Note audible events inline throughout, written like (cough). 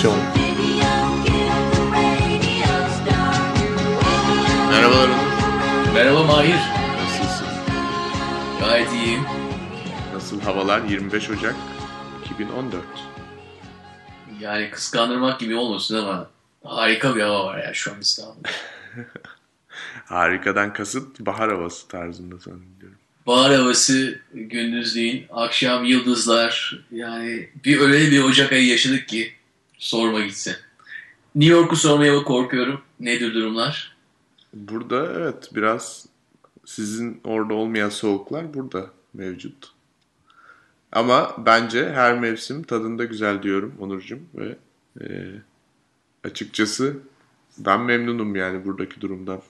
Adaptasyon Merhabalar. Merhaba Mahir. Nasılsın? Gayet iyiyim. Nasıl havalar? 25 Ocak 2014. Yani kıskandırmak gibi olmasın ama harika bir hava var ya şu an İstanbul'da. (laughs) Harikadan kasıt bahar havası tarzında zannediyorum. Bahar havası gündüzleyin, akşam yıldızlar. Yani bir öyle bir Ocak ayı yaşadık ki sorma gitsin. New York'u sormaya korkuyorum. Nedir durumlar? Burada evet biraz sizin orada olmayan soğuklar burada mevcut. Ama bence her mevsim tadında güzel diyorum Onurcuğum ve e, açıkçası ben memnunum yani buradaki durumdan.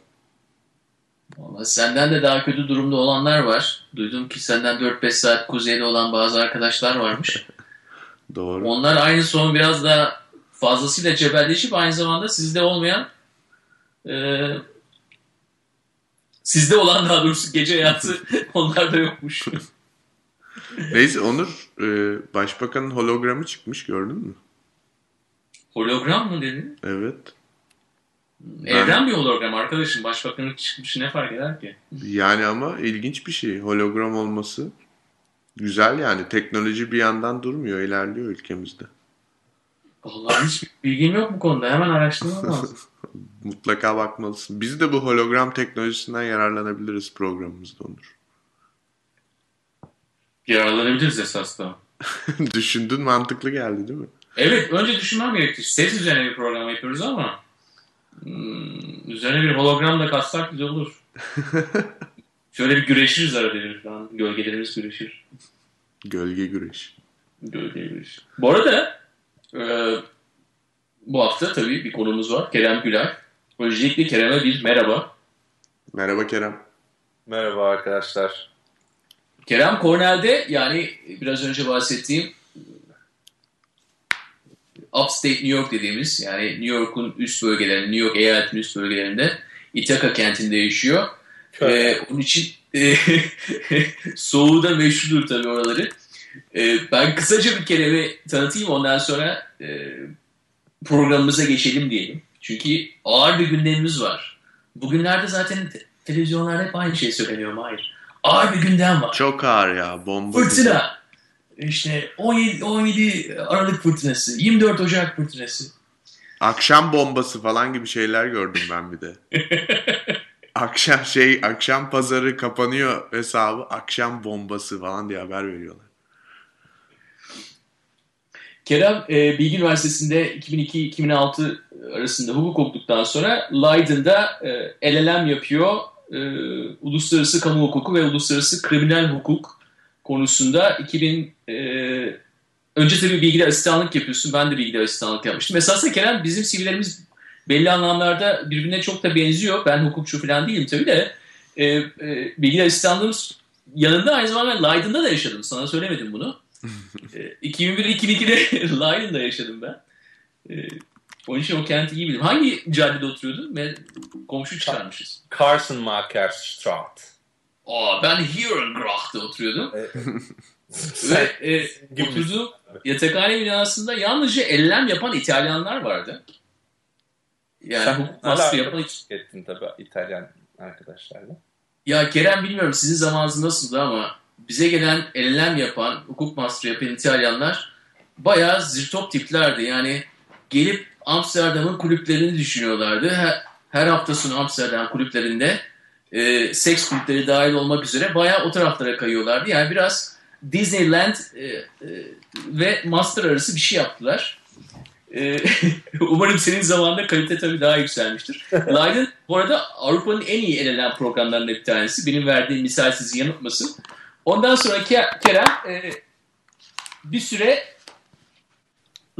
Vallahi senden de daha kötü durumda olanlar var. Duydum ki senden 4-5 saat kuzeyde olan bazı arkadaşlar varmış. (laughs) Doğru. Onlar aynı son biraz da fazlasıyla cebelleşip aynı zamanda sizde olmayan e, sizde olan daha doğrusu gece hayatı (laughs) onlarda yokmuş. (laughs) Neyse Onur e, başbakanın hologramı çıkmış gördün mü? hologram mı dedin? Evet. Evren bir hologram arkadaşım. Başbakanın çıkmışı ne fark eder ki? Yani ama ilginç bir şey. Hologram olması güzel yani. Teknoloji bir yandan durmuyor, ilerliyor ülkemizde. Vallahi hiç bilgim yok bu konuda. Hemen araştırmam lazım. (laughs) Mutlaka bakmalısın. Biz de bu hologram teknolojisinden yararlanabiliriz programımızda Onur. Yararlanabiliriz esas da. (laughs) Düşündün mantıklı geldi değil mi? Evet önce düşünmem gerekti. Ses üzerine bir program yapıyoruz ama hmm, üzerine bir hologram da katsak güzel olur. (laughs) Şöyle bir güreşiriz arada falan. Gölgelerimiz güreşir. Gölge güreş. Gölge güreşir. Bu arada e, bu hafta tabii bir konumuz var. Kerem Güler. Öncelikle Kerem'e bir merhaba. Merhaba Kerem. Merhaba arkadaşlar. Kerem Cornell'de yani biraz önce bahsettiğim Upstate New York dediğimiz yani New York'un üst bölgelerinde, New York eyaletinin üst bölgelerinde Ithaca kentinde yaşıyor. Ee, onun için e, (laughs) soğuğu da meşhurdur tabii oraları. Ee, ben kısaca bir Kerem'i tanıtayım ondan sonra e, programımıza geçelim diyelim. Çünkü ağır bir gündemimiz var. Bugünlerde zaten te- televizyonlarda hep aynı şey söyleniyor Mahir. Ağır bir gündem var. Çok ağır ya. Bomba. Fırtına. İşte 17, 17 Aralık fırtınası, 24 Ocak fırtınası. Akşam bombası falan gibi şeyler gördüm ben bir de. (laughs) akşam şey akşam pazarı kapanıyor hesabı akşam bombası falan diye haber veriyorlar. Kerem e, Bilgi Üniversitesi'nde 2002-2006 arasında hukuk okuduktan sonra Leiden'da e, LLM yapıyor. E, uluslararası kamu hukuku ve uluslararası kriminal hukuk konusunda 2000 e, önce tabii bilgiler asistanlık yapıyorsun. Ben de bilgiler asistanlık yapmıştım. Esasında Kerem bizim CV'lerimiz belli anlamlarda birbirine çok da benziyor. Ben hukukçu falan değilim tabii de. E, e, bilgiler asistanlığımız yanında aynı zamanda Leiden'da da yaşadım. Sana söylemedim bunu. E, 2001-2002'de Leiden'da yaşadım ben. E, onun için o kenti iyi bilirim. Hangi caddede oturuyordun? Ben komşu çıkarmışız. Carson Makerstraat. Aa, ben Herengracht'ta oturuyordum. (laughs) E, Ve e, oturduğum yatakhane binasında yalnızca ellem yapan İtalyanlar vardı. Yani Sen hukuk master yapan ettin tabii İtalyan arkadaşlarla. Ya Kerem bilmiyorum sizin zamanınız nasıldı ama bize gelen ellem yapan, hukuk master yapan İtalyanlar bayağı zirtop tiplerdi. Yani gelip Amsterdam'ın kulüplerini düşünüyorlardı. Her, her hafta sonu Amsterdam kulüplerinde e, seks kulüpleri dahil olmak üzere bayağı o taraflara kayıyorlardı. Yani biraz Disneyland e, e, ve master arası bir şey yaptılar. E, (laughs) umarım senin zamanında kalite tabii daha yükselmiştir. (laughs) Leiden bu arada Avrupa'nın en iyi el elenen programlarından bir tanesi. Benim verdiğim misal sizi yanıltmasın. Ondan sonra Ke- Kerem e, bir süre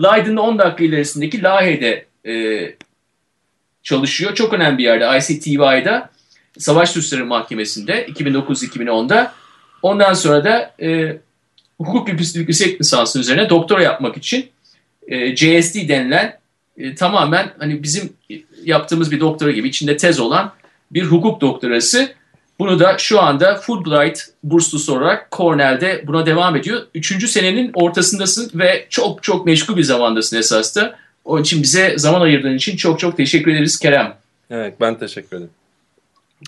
Leiden'ın 10 dakika ilerisindeki Lahey'de e, çalışıyor. Çok önemli bir yerde ICTY'da Savaş Suçları Mahkemesi'nde 2009-2010'da. Ondan sonra da e, hukuk yüksek lisansı üzerine doktora yapmak için e, JSD denilen e, tamamen hani bizim yaptığımız bir doktora gibi içinde tez olan bir hukuk doktorası Bunu da şu anda Fulbright burslusu olarak Cornell'de buna devam ediyor. Üçüncü senenin ortasındasın ve çok çok meşgul bir zamandasın esas da. Onun için bize zaman ayırdığın için çok çok teşekkür ederiz Kerem. Evet ben teşekkür ederim.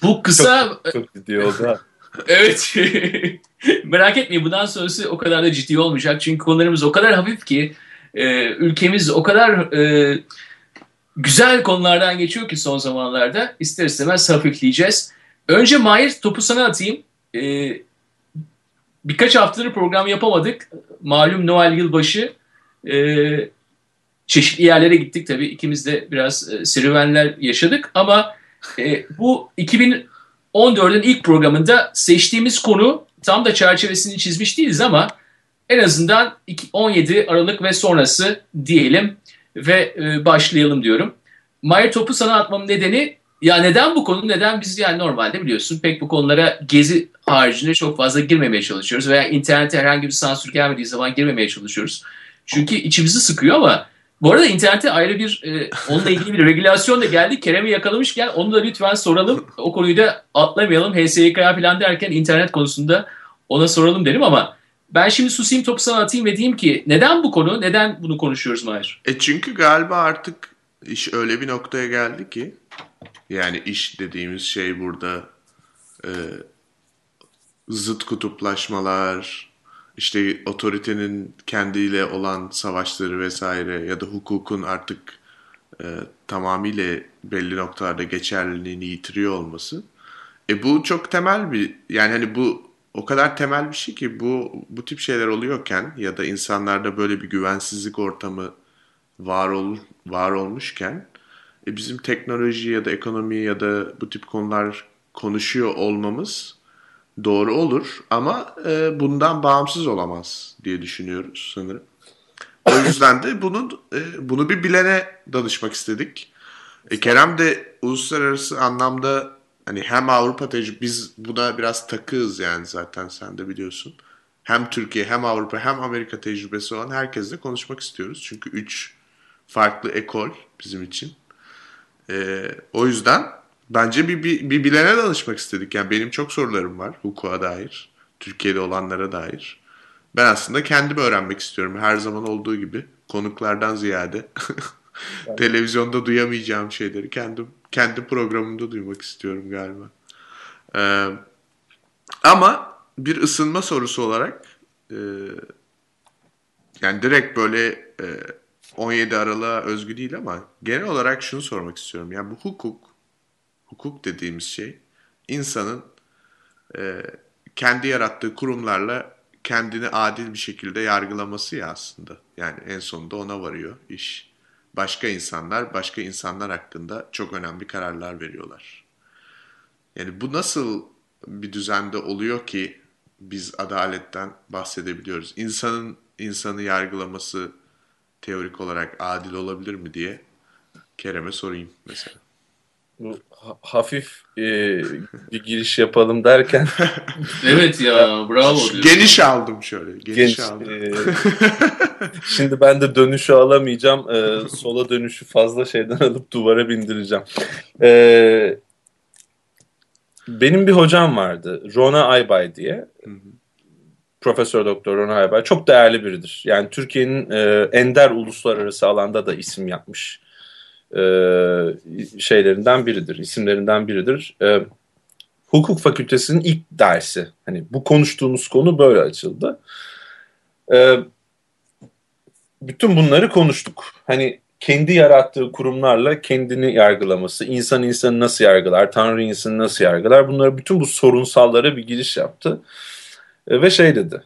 Bu kısa... Çok, çok ciddi oldu (laughs) evet. (laughs) Merak etmeyin bundan sonrası o kadar da ciddi olmayacak. Çünkü konularımız o kadar hafif ki e, ülkemiz o kadar e, güzel konulardan geçiyor ki son zamanlarda ister istemez hafifleyeceğiz. Önce Mahir topu sana atayım. E, birkaç haftadır program yapamadık. Malum Noel yılbaşı. E, çeşitli yerlere gittik tabii. İkimiz de biraz e, serüvenler yaşadık ama e, bu 2014'ün ilk programında seçtiğimiz konu tam da çerçevesini çizmiş değiliz ama en azından 17 Aralık ve sonrası diyelim ve e, başlayalım diyorum. Mayer topu sana atmamın nedeni ya neden bu konu neden biz yani normalde biliyorsun pek bu konulara gezi haricinde çok fazla girmemeye çalışıyoruz veya internete herhangi bir sansür gelmediği zaman girmemeye çalışıyoruz. Çünkü içimizi sıkıyor ama bu arada internete ayrı bir e, onunla ilgili bir regülasyon da geldi. Kerem'i yakalamışken onu da lütfen soralım. O konuyu da atlamayalım. HSYK falan derken internet konusunda ona soralım derim ama ben şimdi susayım topu sana atayım ve diyeyim ki neden bu konu? Neden bunu konuşuyoruz Mahir? E çünkü galiba artık iş öyle bir noktaya geldi ki yani iş dediğimiz şey burada e, zıt kutuplaşmalar, işte otoritenin kendiyle olan savaşları vesaire ya da hukukun artık e, tamamıyla belli noktalarda geçerliliğini yitiriyor olması. E bu çok temel bir yani hani bu o kadar temel bir şey ki bu bu tip şeyler oluyorken ya da insanlarda böyle bir güvensizlik ortamı var ol, var olmuşken e bizim teknoloji ya da ekonomi ya da bu tip konular konuşuyor olmamız doğru olur ama e, bundan bağımsız olamaz diye düşünüyoruz sanırım. O yüzden de bunu e, bunu bir bilene danışmak istedik. E, Kerem de uluslararası anlamda hani hem Avrupa tecrübe biz buna biraz takığız yani zaten sen de biliyorsun. Hem Türkiye hem Avrupa hem Amerika tecrübesi olan herkesle konuşmak istiyoruz. Çünkü üç farklı ekol bizim için. E, o yüzden bence bir, bir, bir bilene danışmak istedik. Yani benim çok sorularım var hukuka dair, Türkiye'de olanlara dair. Ben aslında kendim öğrenmek istiyorum her zaman olduğu gibi. Konuklardan ziyade (laughs) televizyonda duyamayacağım şeyleri kendim kendi programımda duymak istiyorum galiba. Ee, ama bir ısınma sorusu olarak e, yani direkt böyle e, 17 Aralık'a özgü değil ama genel olarak şunu sormak istiyorum. Yani bu hukuk, hukuk dediğimiz şey insanın e, kendi yarattığı kurumlarla kendini adil bir şekilde yargılaması ya aslında. Yani en sonunda ona varıyor iş. Başka insanlar, başka insanlar hakkında çok önemli kararlar veriyorlar. Yani bu nasıl bir düzende oluyor ki biz adaletten bahsedebiliyoruz? İnsanın insanı yargılaması teorik olarak adil olabilir mi diye Kerem'e sorayım mesela. Hafif e, bir giriş yapalım derken. (laughs) evet ya bravo. Geniş aldım şöyle. Geniş, geniş aldım. E, (laughs) şimdi ben de dönüşü alamayacağım. E, sola dönüşü fazla şeyden alıp duvara bindireceğim. E, benim bir hocam vardı. Rona Aybay diye. Hı hı. Profesör Doktor Ron Haber çok değerli biridir. Yani Türkiye'nin e, ender uluslararası alanda da isim yapmış e, şeylerinden biridir, isimlerinden biridir. E, hukuk fakültesinin ilk dersi. Hani bu konuştuğumuz konu böyle açıldı. E, bütün bunları konuştuk. Hani kendi yarattığı kurumlarla kendini yargılaması, insan insanı nasıl yargılar, Tanrı insanı nasıl yargılar bunları bütün bu sorunsallara bir giriş yaptı. E, ve şey dedi.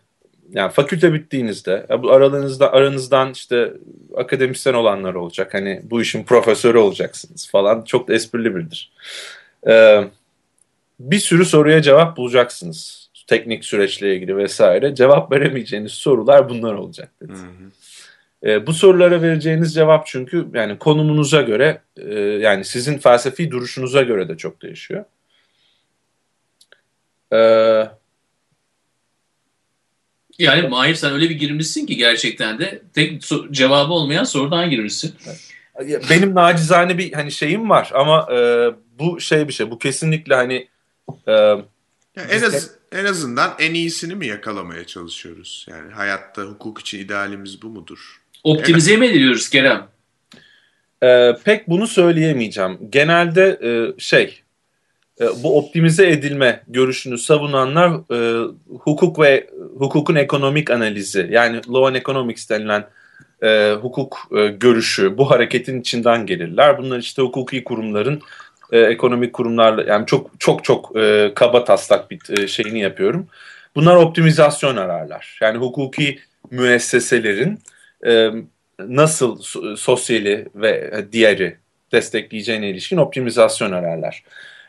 Yani fakülte bittiğinizde aranızda aranızdan işte akademisyen olanlar olacak. Hani bu işin profesörü olacaksınız falan. Çok da esprili biridir. Ee, bir sürü soruya cevap bulacaksınız. Teknik süreçle ilgili vesaire. Cevap veremeyeceğiniz sorular bunlar olacak dedi. Hı hı. E, bu sorulara vereceğiniz cevap çünkü yani konumunuza göre e, yani sizin felsefi duruşunuza göre de çok değişiyor. Eee yani Mahir sen öyle bir girmişsin ki gerçekten de tek so- cevabı olmayan sorudan girmişsin. Benim nacizane bir hani şeyim var ama e, bu şey bir şey. Bu kesinlikle hani e, en az en azından en iyisini mi yakalamaya çalışıyoruz? Yani hayatta hukuk için idealimiz bu mudur? Optimize mi ediyoruz Kerem? Ee, pek bunu söyleyemeyeceğim. Genelde e, şey bu optimize edilme görüşünü savunanlar e, hukuk ve hukukun ekonomik analizi yani law and economics denilen e, hukuk e, görüşü bu hareketin içinden gelirler. Bunlar işte hukuki kurumların e, ekonomik kurumlarla yani çok çok çok e, kaba taslak bir e, şeyini yapıyorum. Bunlar optimizasyon ararlar. Yani hukuki müesseselerin e, nasıl sosyali ve diğeri destekleyeceğine ilişkin optimizasyon ararlar.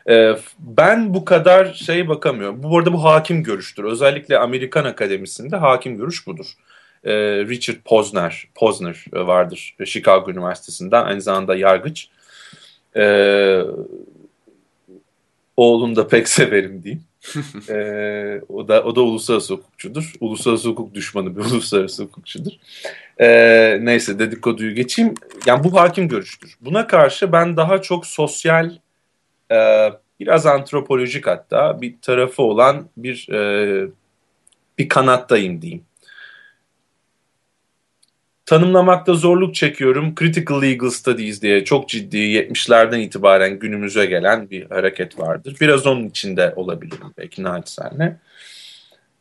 E, ben bu kadar şey bakamıyorum. Bu arada bu hakim görüştür. Özellikle Amerikan Akademisi'nde hakim görüş budur. E, Richard Posner, Posner vardır Chicago Üniversitesi'nden aynı zamanda yargıç. E, oğlunu da pek (laughs) severim diyeyim. ee, o da o da uluslararası hukukçudur. Uluslararası hukuk düşmanı bir (laughs) uluslararası hukukçudur. Ee, neyse dedikoduyu geçeyim. Yani bu hakim görüştür. Buna karşı ben daha çok sosyal e, biraz antropolojik hatta bir tarafı olan bir e, bir kanattayım diyeyim tanımlamakta zorluk çekiyorum. Critical Legal Studies diye çok ciddi 70'lerden itibaren günümüze gelen bir hareket vardır. Biraz onun içinde olabilirim belki naçizane.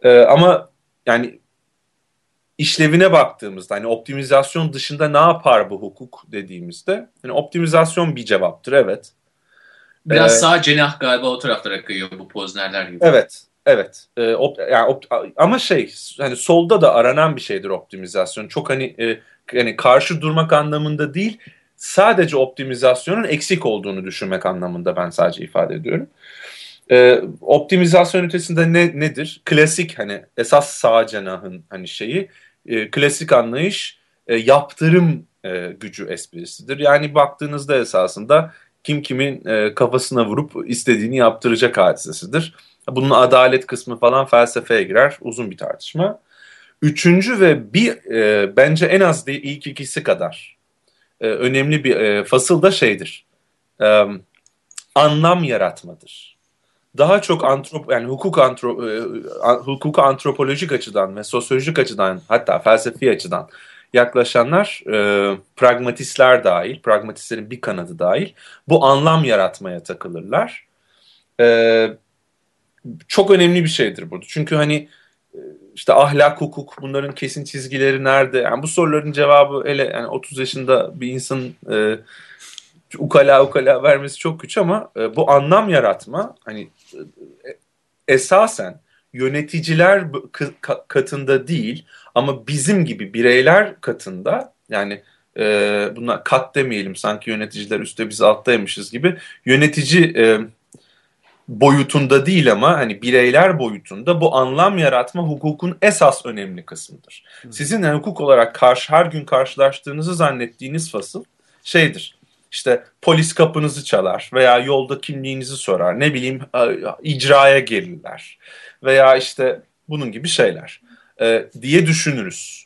Ee, ama yani işlevine baktığımızda hani optimizasyon dışında ne yapar bu hukuk dediğimizde hani optimizasyon bir cevaptır evet. Biraz ee, sağ cenah galiba o taraflara kayıyor bu poznerler gibi. Evet. Evet. E, op, yani op, ama şey hani solda da aranan bir şeydir optimizasyon. Çok hani e, hani karşı durmak anlamında değil, sadece optimizasyonun eksik olduğunu düşünmek anlamında ben sadece ifade ediyorum. E, optimizasyon ötesinde ne nedir? Klasik hani esas sağ cenahın hani şeyi e, klasik anlayış e, yaptırım e, gücü esprisidir. Yani baktığınızda esasında kim kimin e, kafasına vurup istediğini yaptıracak hadisesidir. Bunun adalet kısmı falan felsefeye girer. Uzun bir tartışma. Üçüncü ve bir e, bence en az değil ilk ikisi kadar e, önemli bir e, fasıl da şeydir. E, anlam yaratmadır. Daha çok antrop yani hukuk antro, e, hukuku antropolojik açıdan ve sosyolojik açıdan hatta felsefi açıdan yaklaşanlar e, pragmatistler dahil, pragmatistlerin bir kanadı dahil bu anlam yaratmaya takılırlar. E, çok önemli bir şeydir burada. Çünkü hani e, işte ahlak, hukuk bunların kesin çizgileri nerede? Yani bu soruların cevabı hele yani 30 yaşında bir insan e, ukala ukala vermesi çok güç ama e, bu anlam yaratma hani e, esasen yöneticiler katında değil ama bizim gibi bireyler katında yani e, buna kat demeyelim sanki yöneticiler üstte biz alttaymışız gibi yönetici e, boyutunda değil ama hani bireyler boyutunda bu anlam yaratma hukukun esas önemli kısmıdır. Sizin yani hukuk olarak karşı her gün karşılaştığınızı zannettiğiniz fasıl şeydir. İşte polis kapınızı çalar veya yolda kimliğinizi sorar. Ne bileyim icraya gelirler veya işte bunun gibi şeyler e, diye düşünürüz.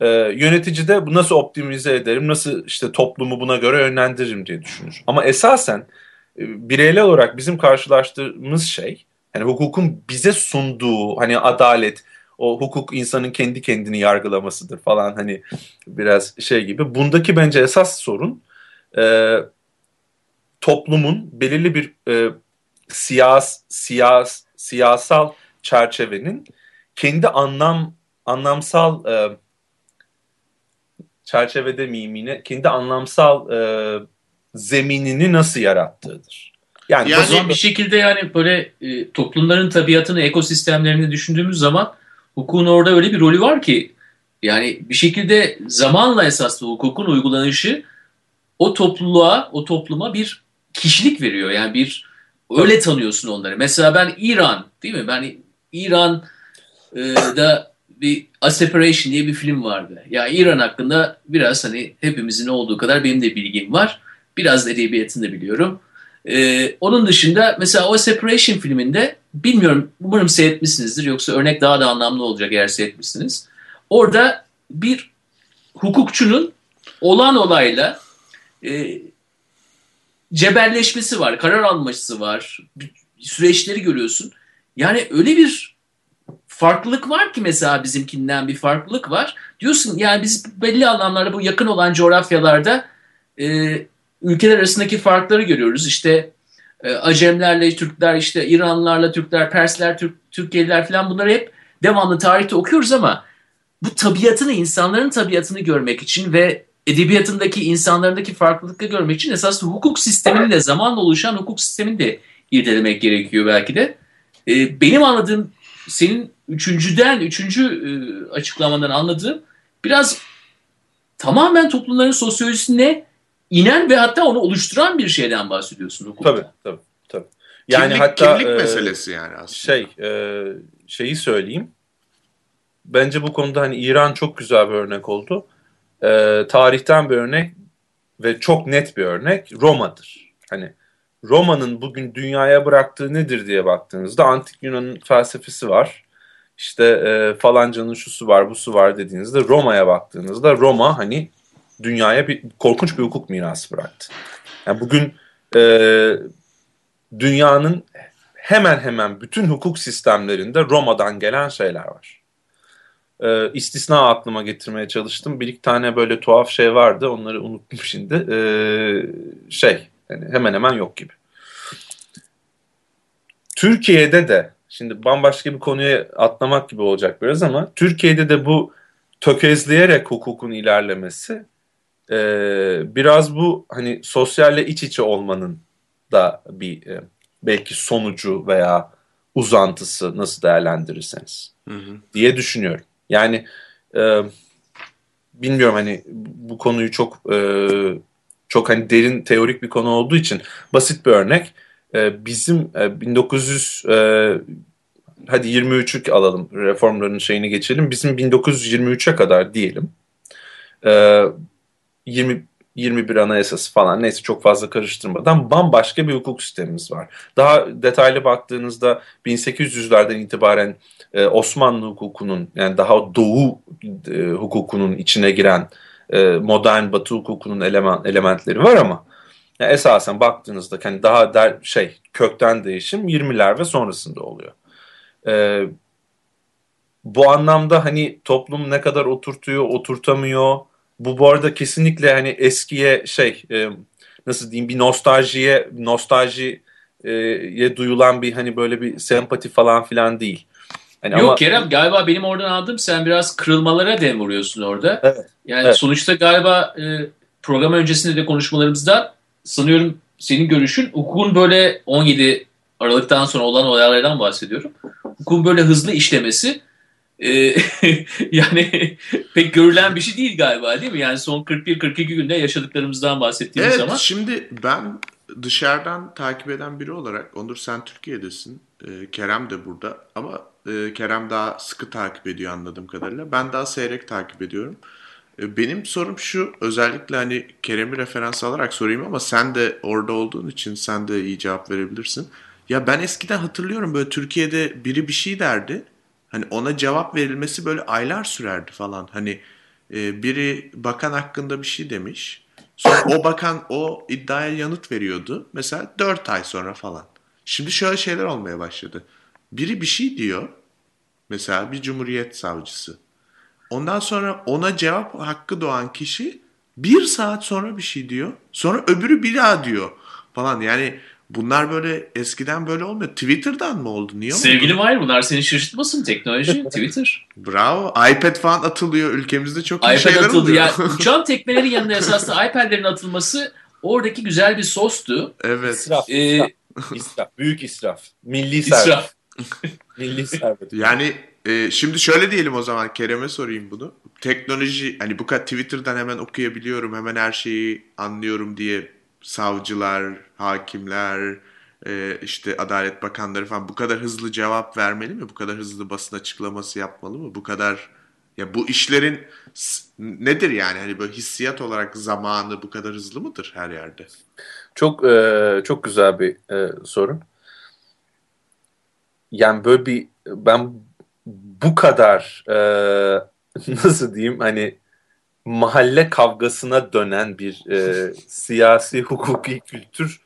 E, yönetici de bu nasıl optimize ederim, nasıl işte toplumu buna göre yönlendiririm diye düşünür. Ama esasen bireysel olarak bizim karşılaştığımız şey hani hukukun bize sunduğu hani adalet o hukuk insanın kendi kendini yargılamasıdır falan hani biraz şey gibi. Bundaki bence esas sorun e, toplumun belirli bir e, siyas, siyas, siyasal çerçevenin kendi anlam anlamsal e, çerçevede miyim kendi anlamsal e, zeminini nasıl yarattığıdır. Yani, yani bir şekilde yani böyle e, toplumların tabiatını, ekosistemlerini düşündüğümüz zaman hukukun orada öyle bir rolü var ki yani bir şekilde zamanla esaslı hukukun uygulanışı o topluluğa, o topluma bir kişilik veriyor. Yani bir öyle tanıyorsun onları. Mesela ben İran değil mi? Ben İran e, bir A Separation diye bir film vardı. Ya İran hakkında biraz hani hepimizin olduğu kadar benim de bilgim var. Biraz edebiyatını da biliyorum. Ee, onun dışında mesela o Separation filminde bilmiyorum umarım seyretmişsinizdir yoksa örnek daha da anlamlı olacak eğer seyretmişsiniz. Orada bir hukukçunun olan olayla e, cebelleşmesi var, karar alması var, süreçleri görüyorsun. Yani öyle bir farklılık var ki mesela bizimkinden bir farklılık var. Diyorsun yani biz belli alanlarda bu yakın olan coğrafyalarda e, ülkeler arasındaki farkları görüyoruz. İşte e, Acemlerle Türkler, işte İranlılarla Türkler, Persler, Türk, Türkiye'liler falan bunları hep devamlı tarihte okuyoruz ama bu tabiatını, insanların tabiatını görmek için ve edebiyatındaki insanlarındaki farklılıkları görmek için esas hukuk sistemini de zamanla oluşan hukuk sistemini de irdelemek gerekiyor belki de. E, benim anladığım senin üçüncüden, üçüncü e, açıklamandan anladığım biraz tamamen toplumların sosyolojisine inen ve hatta onu oluşturan bir şeyden bahsediyorsun hukukta. Tabii tabii. tabii. Yani kimlik, hatta kimlik e, meselesi yani aslında. şey e, şeyi söyleyeyim. Bence bu konuda hani İran çok güzel bir örnek oldu. E, tarihten bir örnek ve çok net bir örnek Roma'dır. Hani Roma'nın bugün dünyaya bıraktığı nedir diye baktığınızda antik Yunan'ın felsefesi var. İşte e, falancanın şusu var, busu var dediğinizde Roma'ya baktığınızda Roma hani dünyaya bir korkunç bir hukuk mirası bıraktı. Yani bugün e, dünyanın hemen hemen bütün hukuk sistemlerinde Roma'dan gelen şeyler var. E, istisna aklıma getirmeye çalıştım. Bir iki tane böyle tuhaf şey vardı. Onları unuttum şimdi. E, şey yani hemen hemen yok gibi. Türkiye'de de şimdi bambaşka bir konuya atlamak gibi olacak biraz ama Türkiye'de de bu tökezleyerek hukukun ilerlemesi e, biraz bu hani sosyalle iç içe olmanın da bir e, belki sonucu veya uzantısı nasıl değerlendirirseniz Hı hı. diye düşünüyorum. Yani e, bilmiyorum hani bu konuyu çok e, çok hani derin teorik bir konu olduğu için basit bir örnek. E, bizim e, 1900 e, hadi 23'ü alalım reformların şeyini geçelim. Bizim 1923'e kadar diyelim. E, 20 21 anayasası falan neyse çok fazla karıştırmadan bambaşka bir hukuk sistemimiz var. Daha detaylı baktığınızda 1800'lerden itibaren e, Osmanlı hukukunun yani daha doğu e, hukukunun içine giren e, modern batı hukukunun eleman, elementleri var ama yani esasen baktığınızda hani daha der, şey kökten değişim 20'ler ve sonrasında oluyor. E, bu anlamda hani toplum ne kadar oturtuyor, oturtamıyor. Bu bu arada kesinlikle hani eskiye şey e, nasıl diyeyim bir nostaljiye nostaljiye duyulan bir hani böyle bir sempati falan filan değil. Hani Yok ama... Kerem galiba benim oradan aldığım sen biraz kırılmalara dem vuruyorsun orada. Evet. Yani evet. sonuçta galiba e, program öncesinde de konuşmalarımızda sanıyorum senin görüşün hukukun böyle 17 Aralık'tan sonra olan olaylardan bahsediyorum. Hukukun böyle hızlı işlemesi e, (laughs) yani pek görülen bir şey değil galiba değil mi? Yani son 41-42 günde yaşadıklarımızdan bahsettiğimiz evet, zaman. Evet şimdi ben dışarıdan takip eden biri olarak Onur sen Türkiye'desin. E, Kerem de burada ama e, Kerem daha sıkı takip ediyor anladığım kadarıyla. Ben daha seyrek takip ediyorum. E, benim sorum şu özellikle hani Kerem'i referans alarak sorayım ama sen de orada olduğun için sen de iyi cevap verebilirsin. Ya ben eskiden hatırlıyorum böyle Türkiye'de biri bir şey derdi. Hani ona cevap verilmesi böyle aylar sürerdi falan. Hani e, biri bakan hakkında bir şey demiş. Sonra o bakan o iddiaya yanıt veriyordu. Mesela 4 ay sonra falan. Şimdi şöyle şeyler olmaya başladı. Biri bir şey diyor. Mesela bir cumhuriyet savcısı. Ondan sonra ona cevap hakkı doğan kişi bir saat sonra bir şey diyor. Sonra öbürü bir daha diyor falan. Yani bunlar böyle eskiden böyle olmuyor. Twitter'dan mı oldu? Niye oldu? Sevgili var bunlar seni şaşırtmasın teknoloji (laughs) Twitter. Bravo. iPad falan atılıyor. Ülkemizde çok iyi iPad şeyler atıldı. oluyor. Yani (laughs) uçan tekmelerin yanında esasında iPad'lerin atılması oradaki güzel bir sostu. Evet. İsraf, Ee, israf, israf, büyük israf. Milli servet. İsraf. Milli servet. Yani e, şimdi şöyle diyelim o zaman Kerem'e sorayım bunu. Teknoloji hani bu kadar Twitter'dan hemen okuyabiliyorum, hemen her şeyi anlıyorum diye savcılar, hakimler, e, işte adalet bakanları falan bu kadar hızlı cevap vermeli mi? Bu kadar hızlı basın açıklaması yapmalı mı? Bu kadar ya bu işlerin nedir yani? Hani böyle hissiyat olarak zamanı bu kadar hızlı mıdır her yerde? Çok e, çok güzel bir e, soru. Yani böyle bir ben bu kadar e, (laughs) nasıl diyeyim hani mahalle kavgasına dönen bir e, siyasi hukuki kültür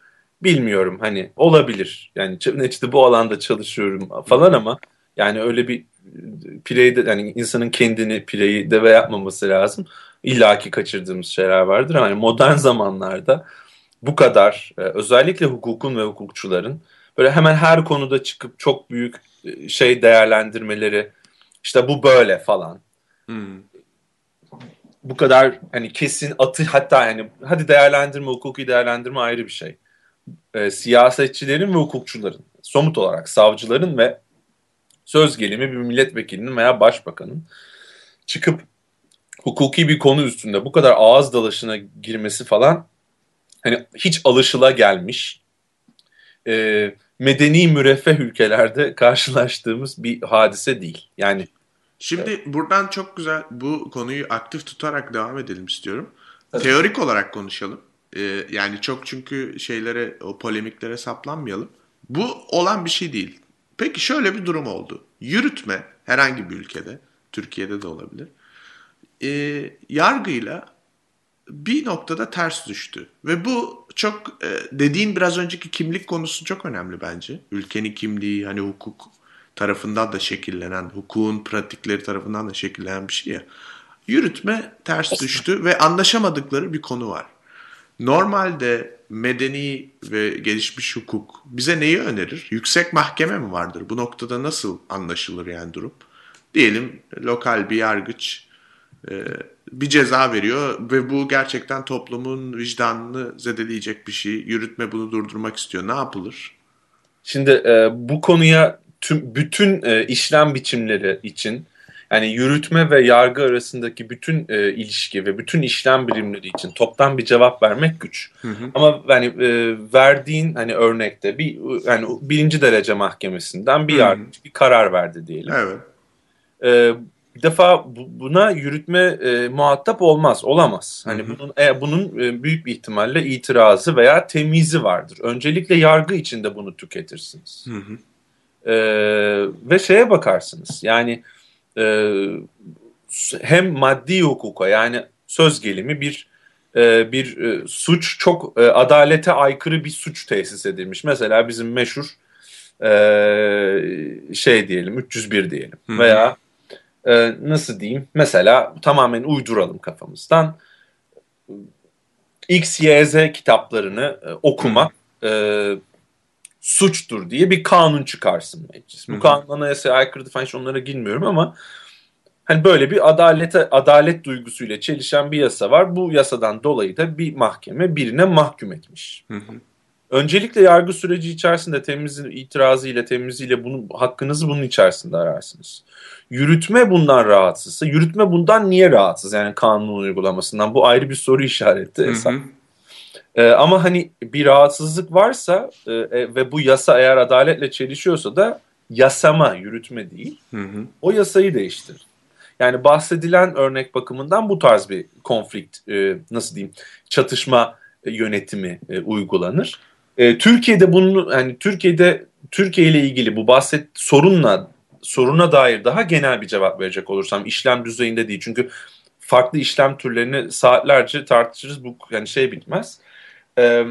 bilmiyorum hani olabilir. Yani işte bu alanda çalışıyorum falan ama yani öyle bir pireyi de yani insanın kendini pireyi deve yapmaması lazım. İlla ki kaçırdığımız şeyler vardır ama yani modern zamanlarda bu kadar e, özellikle hukukun ve hukukçuların böyle hemen her konuda çıkıp çok büyük e, şey değerlendirmeleri işte bu böyle falan. Hmm. Bu kadar hani kesin atı hatta yani hadi değerlendirme hukuki değerlendirme ayrı bir şey. E, siyasetçilerin ve hukukçuların somut olarak savcıların ve söz gelimi bir milletvekilinin veya başbakanın çıkıp hukuki bir konu üstünde bu kadar ağız dalaşına girmesi falan hani hiç alışıla gelmiş e, medeni müreffeh ülkelerde (laughs) karşılaştığımız bir hadise değil. Yani Şimdi evet. buradan çok güzel bu konuyu aktif tutarak devam edelim istiyorum. Evet. Teorik olarak konuşalım. Ee, yani çok çünkü şeylere o polemiklere saplanmayalım. Bu olan bir şey değil. Peki şöyle bir durum oldu. Yürütme herhangi bir ülkede, Türkiye'de de olabilir. E, yargıyla bir noktada ters düştü. Ve bu çok e, dediğin biraz önceki kimlik konusu çok önemli bence. Ülkenin kimliği hani hukuk tarafından da şekillenen, hukukun pratikleri tarafından da şekillenen bir şey ya. Yürütme ters düştü ve anlaşamadıkları bir konu var. Normalde medeni ve gelişmiş hukuk bize neyi önerir? Yüksek mahkeme mi vardır? Bu noktada nasıl anlaşılır yani durum? Diyelim lokal bir yargıç e, bir ceza veriyor ve bu gerçekten toplumun vicdanını zedeleyecek bir şey. Yürütme bunu durdurmak istiyor. Ne yapılır? Şimdi e, bu konuya tüm bütün e, işlem biçimleri için yani yürütme ve yargı arasındaki bütün e, ilişki ve bütün işlem birimleri için toptan bir cevap vermek güç. Hı hı. Ama yani e, verdiğin hani örnekte bir yani birinci derece mahkemesinden bir yargıç bir karar verdi diyelim. Evet. E, bir defa buna yürütme e, muhatap olmaz, olamaz. Hani hı hı. bunun e, bunun e, büyük bir ihtimalle itirazı veya temizi vardır. Öncelikle yargı içinde bunu tüketirsiniz. Hı hı. E, ve şeye bakarsınız. Yani e, hem maddi hukuka yani söz gelimi bir e, bir e, suç çok e, adalete aykırı bir suç tesis edilmiş. Mesela bizim meşhur e, şey diyelim 301 diyelim Hı. veya e, nasıl diyeyim mesela tamamen uyduralım kafamızdan X, Y, Z kitaplarını e, okumak e, suçtur diye bir kanun çıkarsın meclis. Bu kanun anayasaya aykırı falan hiç onlara girmiyorum ama hani böyle bir adalete adalet duygusuyla çelişen bir yasa var. Bu yasadan dolayı da bir mahkeme birine mahkum etmiş. Hı hı. Öncelikle yargı süreci içerisinde temizin itirazıyla temiziyle bunu hakkınızı bunun içerisinde ararsınız. Yürütme bundan rahatsızsa, yürütme bundan niye rahatsız? Yani kanun uygulamasından bu ayrı bir soru işareti. Hı hı. Ee, ama hani bir rahatsızlık varsa e, e, ve bu yasa eğer adaletle çelişiyorsa da yasama, yürütme değil. Hı hı. O yasayı değiştir. Yani bahsedilen örnek bakımından bu tarz bir konflikt, e, nasıl diyeyim, çatışma yönetimi e, uygulanır. E, Türkiye'de bunu, hani Türkiye'de Türkiye ile ilgili bu bahset sorunla soruna dair daha genel bir cevap verecek olursam işlem düzeyinde değil. Çünkü farklı işlem türlerini saatlerce tartışırız. Bu yani şey bitmez. E,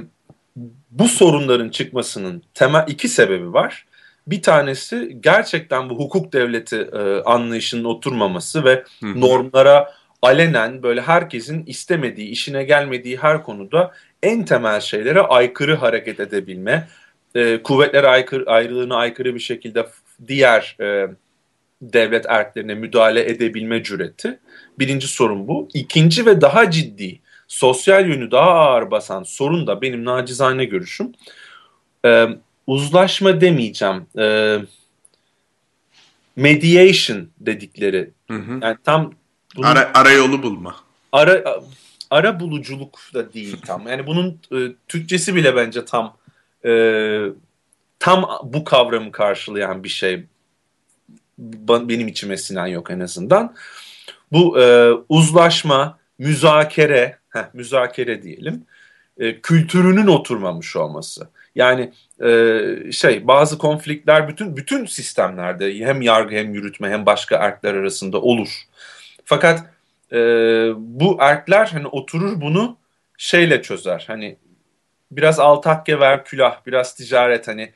bu sorunların çıkmasının temel iki sebebi var. Bir tanesi gerçekten bu hukuk devleti e, anlayışının oturmaması ve Hı. normlara alenen böyle herkesin istemediği, işine gelmediği her konuda en temel şeylere aykırı hareket edebilme, e, kuvvetler aykırı, ayrılığına aykırı bir şekilde diğer e, devlet erklerine müdahale edebilme cüreti. Birinci sorun bu. İkinci ve daha ciddi, sosyal yönü daha ağır basan sorun da benim nacizane görüşüm. E, uzlaşma demeyeceğim. E, mediation dedikleri. Hı hı. Yani tam bunun, ara, ara yolu bulma. Ara ara buluculuk da değil tam. Yani bunun e, Türkçesi bile bence tam e, tam bu kavramı karşılayan bir şey. Benim içime sinen yok en azından. Bu e, uzlaşma, müzakere, heh, müzakere diyelim, e, kültürünün oturmamış olması. Yani e, şey bazı konfliktler bütün bütün sistemlerde hem yargı hem yürütme hem başka erkler arasında olur. Fakat e, bu erkler hani oturur bunu şeyle çözer. Hani biraz altakke ver külah, biraz ticaret hani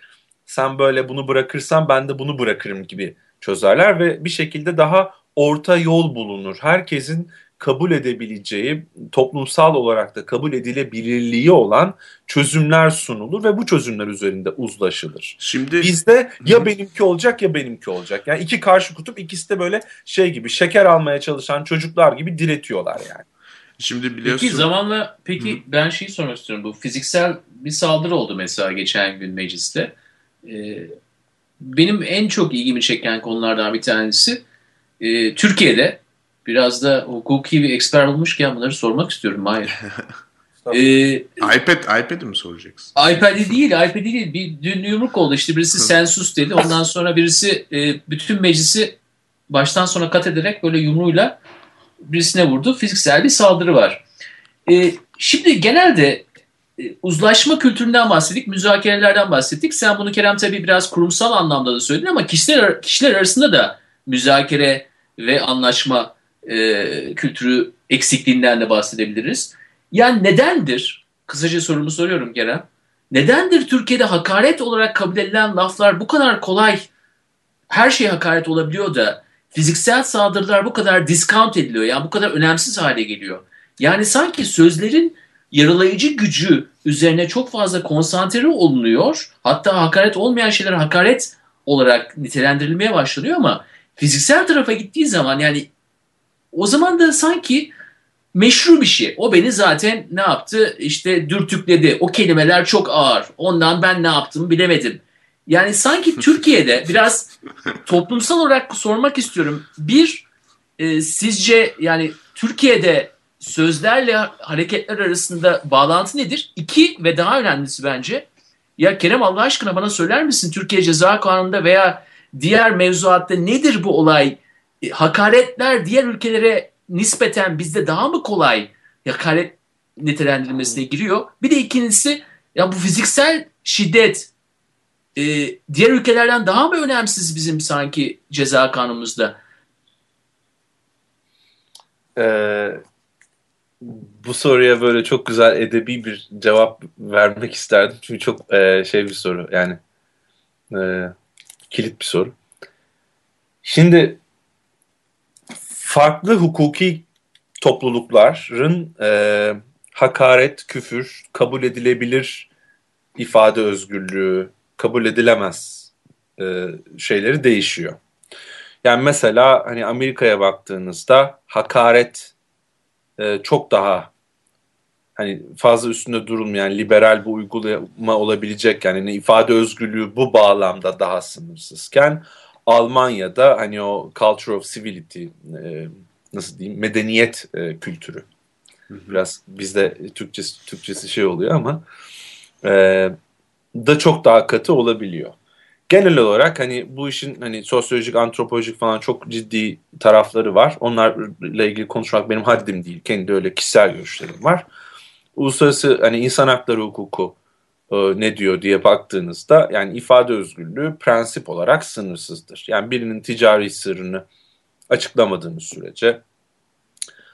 sen böyle bunu bırakırsan ben de bunu bırakırım gibi çözerler ve bir şekilde daha orta yol bulunur. Herkesin kabul edebileceği, toplumsal olarak da kabul edilebilirliği olan çözümler sunulur ve bu çözümler üzerinde uzlaşılır. Şimdi bizde ya benimki olacak ya benimki olacak. Yani iki karşı kutup ikisi de böyle şey gibi şeker almaya çalışan çocuklar gibi diretiyorlar yani. Şimdi biliyorsun. Peki zamanla peki Hı. ben şeyi sormak istiyorum. Bu fiziksel bir saldırı oldu mesela geçen gün mecliste. Ee, benim en çok ilgimi çeken konulardan bir tanesi e, Türkiye'de biraz da hukuki bir eksper olmuşken bunları sormak istiyorum. Hayır. (laughs) ee, iPad, iPad'i mi soracaksın? iPad'i değil, iPad'i değil. Bir dün yumruk oldu. İşte birisi sensus dedi. Ondan sonra birisi e, bütün meclisi baştan sona kat ederek böyle yumruğuyla birisine vurdu. Fiziksel bir saldırı var. E, şimdi genelde e, uzlaşma kültüründen bahsettik, müzakerelerden bahsettik. Sen bunu Kerem tabii biraz kurumsal anlamda da söyledin ama kişiler, kişiler arasında da müzakere ve anlaşma e, kültürü eksikliğinden de bahsedebiliriz. Yani nedendir, kısaca sorumu soruyorum Kerem, nedendir Türkiye'de hakaret olarak kabul edilen laflar bu kadar kolay, her şey hakaret olabiliyor da fiziksel saldırılar bu kadar discount ediliyor, yani bu kadar önemsiz hale geliyor. Yani sanki sözlerin yaralayıcı gücü üzerine çok fazla konsantre olunuyor. Hatta hakaret olmayan şeyler hakaret olarak nitelendirilmeye başlanıyor ama fiziksel tarafa gittiği zaman yani o zaman da sanki meşru bir şey. O beni zaten ne yaptı? İşte dürtükledi. O kelimeler çok ağır. Ondan ben ne yaptım bilemedim. Yani sanki (laughs) Türkiye'de biraz toplumsal olarak sormak istiyorum. Bir, e, sizce yani Türkiye'de sözlerle hareketler arasında bağlantı nedir? İki ve daha önemlisi bence. Ya Kerem Allah aşkına bana söyler misin Türkiye Ceza Kanunu'nda veya diğer mevzuatta nedir bu olay? E, hakaretler diğer ülkelere nispeten bizde daha mı kolay hakaret nitelendirilmesine giriyor? Bir de ikincisi ya bu fiziksel şiddet e, diğer ülkelerden daha mı önemsiz bizim sanki ceza kanunumuzda? Ee, bu soruya böyle çok güzel edebi bir cevap vermek isterdim. Çünkü çok e, şey bir soru yani e, kilit bir soru. Şimdi farklı hukuki toplulukların e, hakaret, küfür, kabul edilebilir ifade özgürlüğü, kabul edilemez e, şeyleri değişiyor. Yani mesela hani Amerika'ya baktığınızda hakaret e, çok daha hani fazla üstünde durulmayan liberal bir uygulama olabilecek yani ifade özgürlüğü bu bağlamda daha sınırsızken Almanya'da hani o culture of civility e, nasıl diyeyim medeniyet e, kültürü biraz bizde Türkçesi, Türkçesi şey oluyor ama e, da çok daha katı olabiliyor. Genel olarak hani bu işin hani sosyolojik, antropolojik falan çok ciddi tarafları var. Onlarla ilgili konuşmak benim haddim değil. Kendi öyle kişisel görüşlerim var. Uluslararası hani insan hakları hukuku e, ne diyor diye baktığınızda yani ifade özgürlüğü prensip olarak sınırsızdır. Yani birinin ticari sırrını açıklamadığınız sürece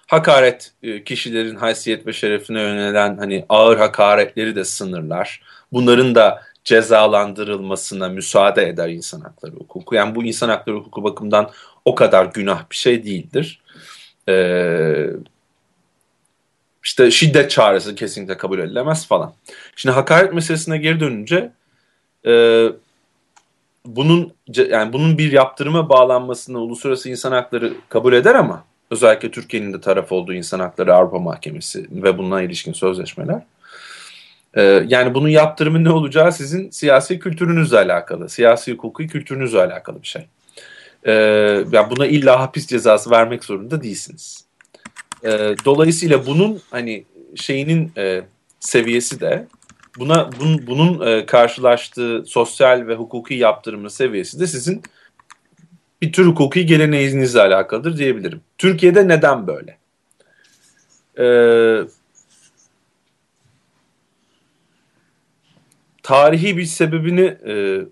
hakaret e, kişilerin haysiyet ve şerefine yönelen hani ağır hakaretleri de sınırlar. Bunların da cezalandırılmasına müsaade eder insan hakları hukuku. Yani bu insan hakları hukuku bakımından o kadar günah bir şey değildir. Ee, işte şiddet çağrısı kesinlikle kabul edilemez falan. Şimdi hakaret meselesine geri dönünce e, bunun yani bunun bir yaptırıma bağlanmasını uluslararası insan hakları kabul eder ama özellikle Türkiye'nin de taraf olduğu insan hakları Avrupa Mahkemesi ve bununla ilişkin sözleşmeler. E, yani bunun yaptırımı ne olacağı sizin siyasi kültürünüzle alakalı, siyasi hukuki kültürünüzle alakalı bir şey. E, yani buna illa hapis cezası vermek zorunda değilsiniz. E, dolayısıyla bunun hani şeyinin e, seviyesi de buna bun, bunun e, karşılaştığı sosyal ve hukuki yaptırımın seviyesi de sizin bir tür hukuki geleneğinizle alakalıdır diyebilirim. Türkiye'de neden böyle? Ee, tarihi bir sebebini e,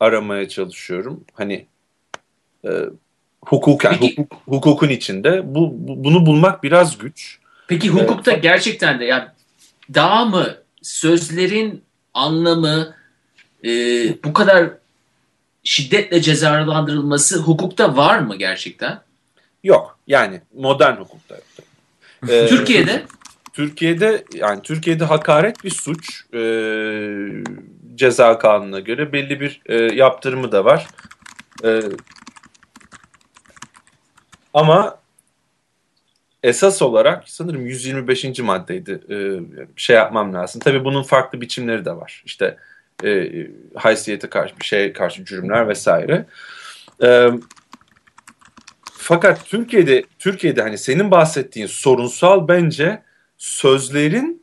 aramaya çalışıyorum. Hani e, hukuken, Peki, hukuk, hukukun içinde bu, bu bunu bulmak biraz güç. Peki hukukta ee, gerçekten de yani daha mı sözlerin anlamı e, bu kadar şiddetle cezalandırılması hukukta var mı gerçekten? Yok. Yani modern hukukta yok. (laughs) Ee, Türkiye'de? Türkiye'de yani Türkiye'de hakaret bir suç. E, ceza kanununa göre belli bir e, yaptırımı da var. E, ama esas olarak sanırım 125. maddeydi. E, şey yapmam lazım. Tabii bunun farklı biçimleri de var. İşte e, haysiyete karşı bir şeye karşı cürümler vesaire. E, fakat Türkiye'de Türkiye'de hani senin bahsettiğin sorunsal bence sözlerin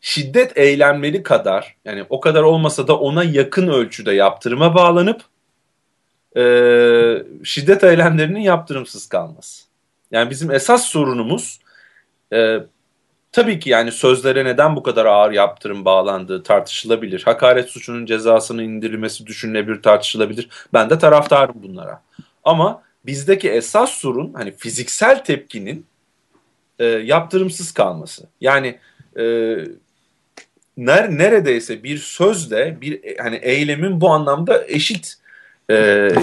şiddet eylemleri kadar yani o kadar olmasa da ona yakın ölçüde yaptırıma bağlanıp e, şiddet eylemlerinin yaptırımsız kalması. Yani bizim esas sorunumuz e, tabii ki yani sözlere neden bu kadar ağır yaptırım bağlandığı tartışılabilir. Hakaret suçunun cezasının indirilmesi düşünülebilir, tartışılabilir. Ben de taraftarım bunlara. Ama bizdeki esas sorun hani fiziksel tepkinin e, yaptırımsız kalması. Yani e, ner, neredeyse bir sözle bir hani eylemin bu anlamda eşit e,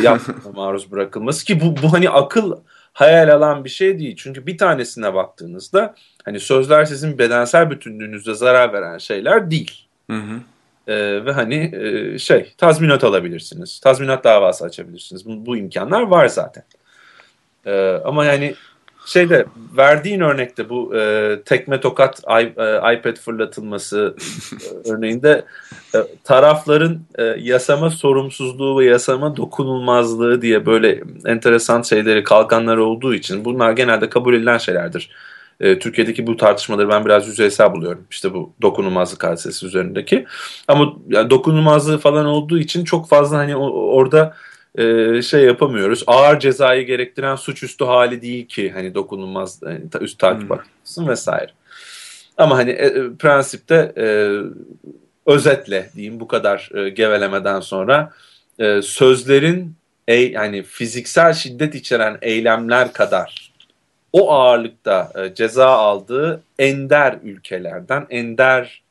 yaptırıma (laughs) maruz bırakılması ki bu, bu hani akıl hayal alan bir şey değil. Çünkü bir tanesine baktığınızda hani sözler sizin bedensel bütünlüğünüze zarar veren şeyler değil. Hı hı. Ee, ve hani e, şey tazminat alabilirsiniz. Tazminat davası açabilirsiniz. Bu, bu imkanlar var zaten. Ee, ama yani şeyde verdiğin örnekte bu e, tekme tokat I, e, iPad fırlatılması e, (laughs) örneğinde e, tarafların e, yasama sorumsuzluğu ve yasama dokunulmazlığı diye böyle enteresan şeyleri kalkanları olduğu için bunlar genelde kabul edilen şeylerdir. E, Türkiye'deki bu tartışmaları ben biraz yüzeysel buluyorum. İşte bu dokunulmazlık hadisesi üzerindeki. Ama yani dokunulmazlığı falan olduğu için çok fazla hani orada e, şey yapamıyoruz. Ağır cezayı gerektiren suçüstü hali değil ki hani dokunulmaz yani, üst takip hmm. vesaire. Ama hani e, prensipte e, özetle diyeyim bu kadar e, gevelemeden sonra e, sözlerin e, yani fiziksel şiddet içeren eylemler kadar o ağırlıkta e, ceza aldığı ender ülkelerden, ender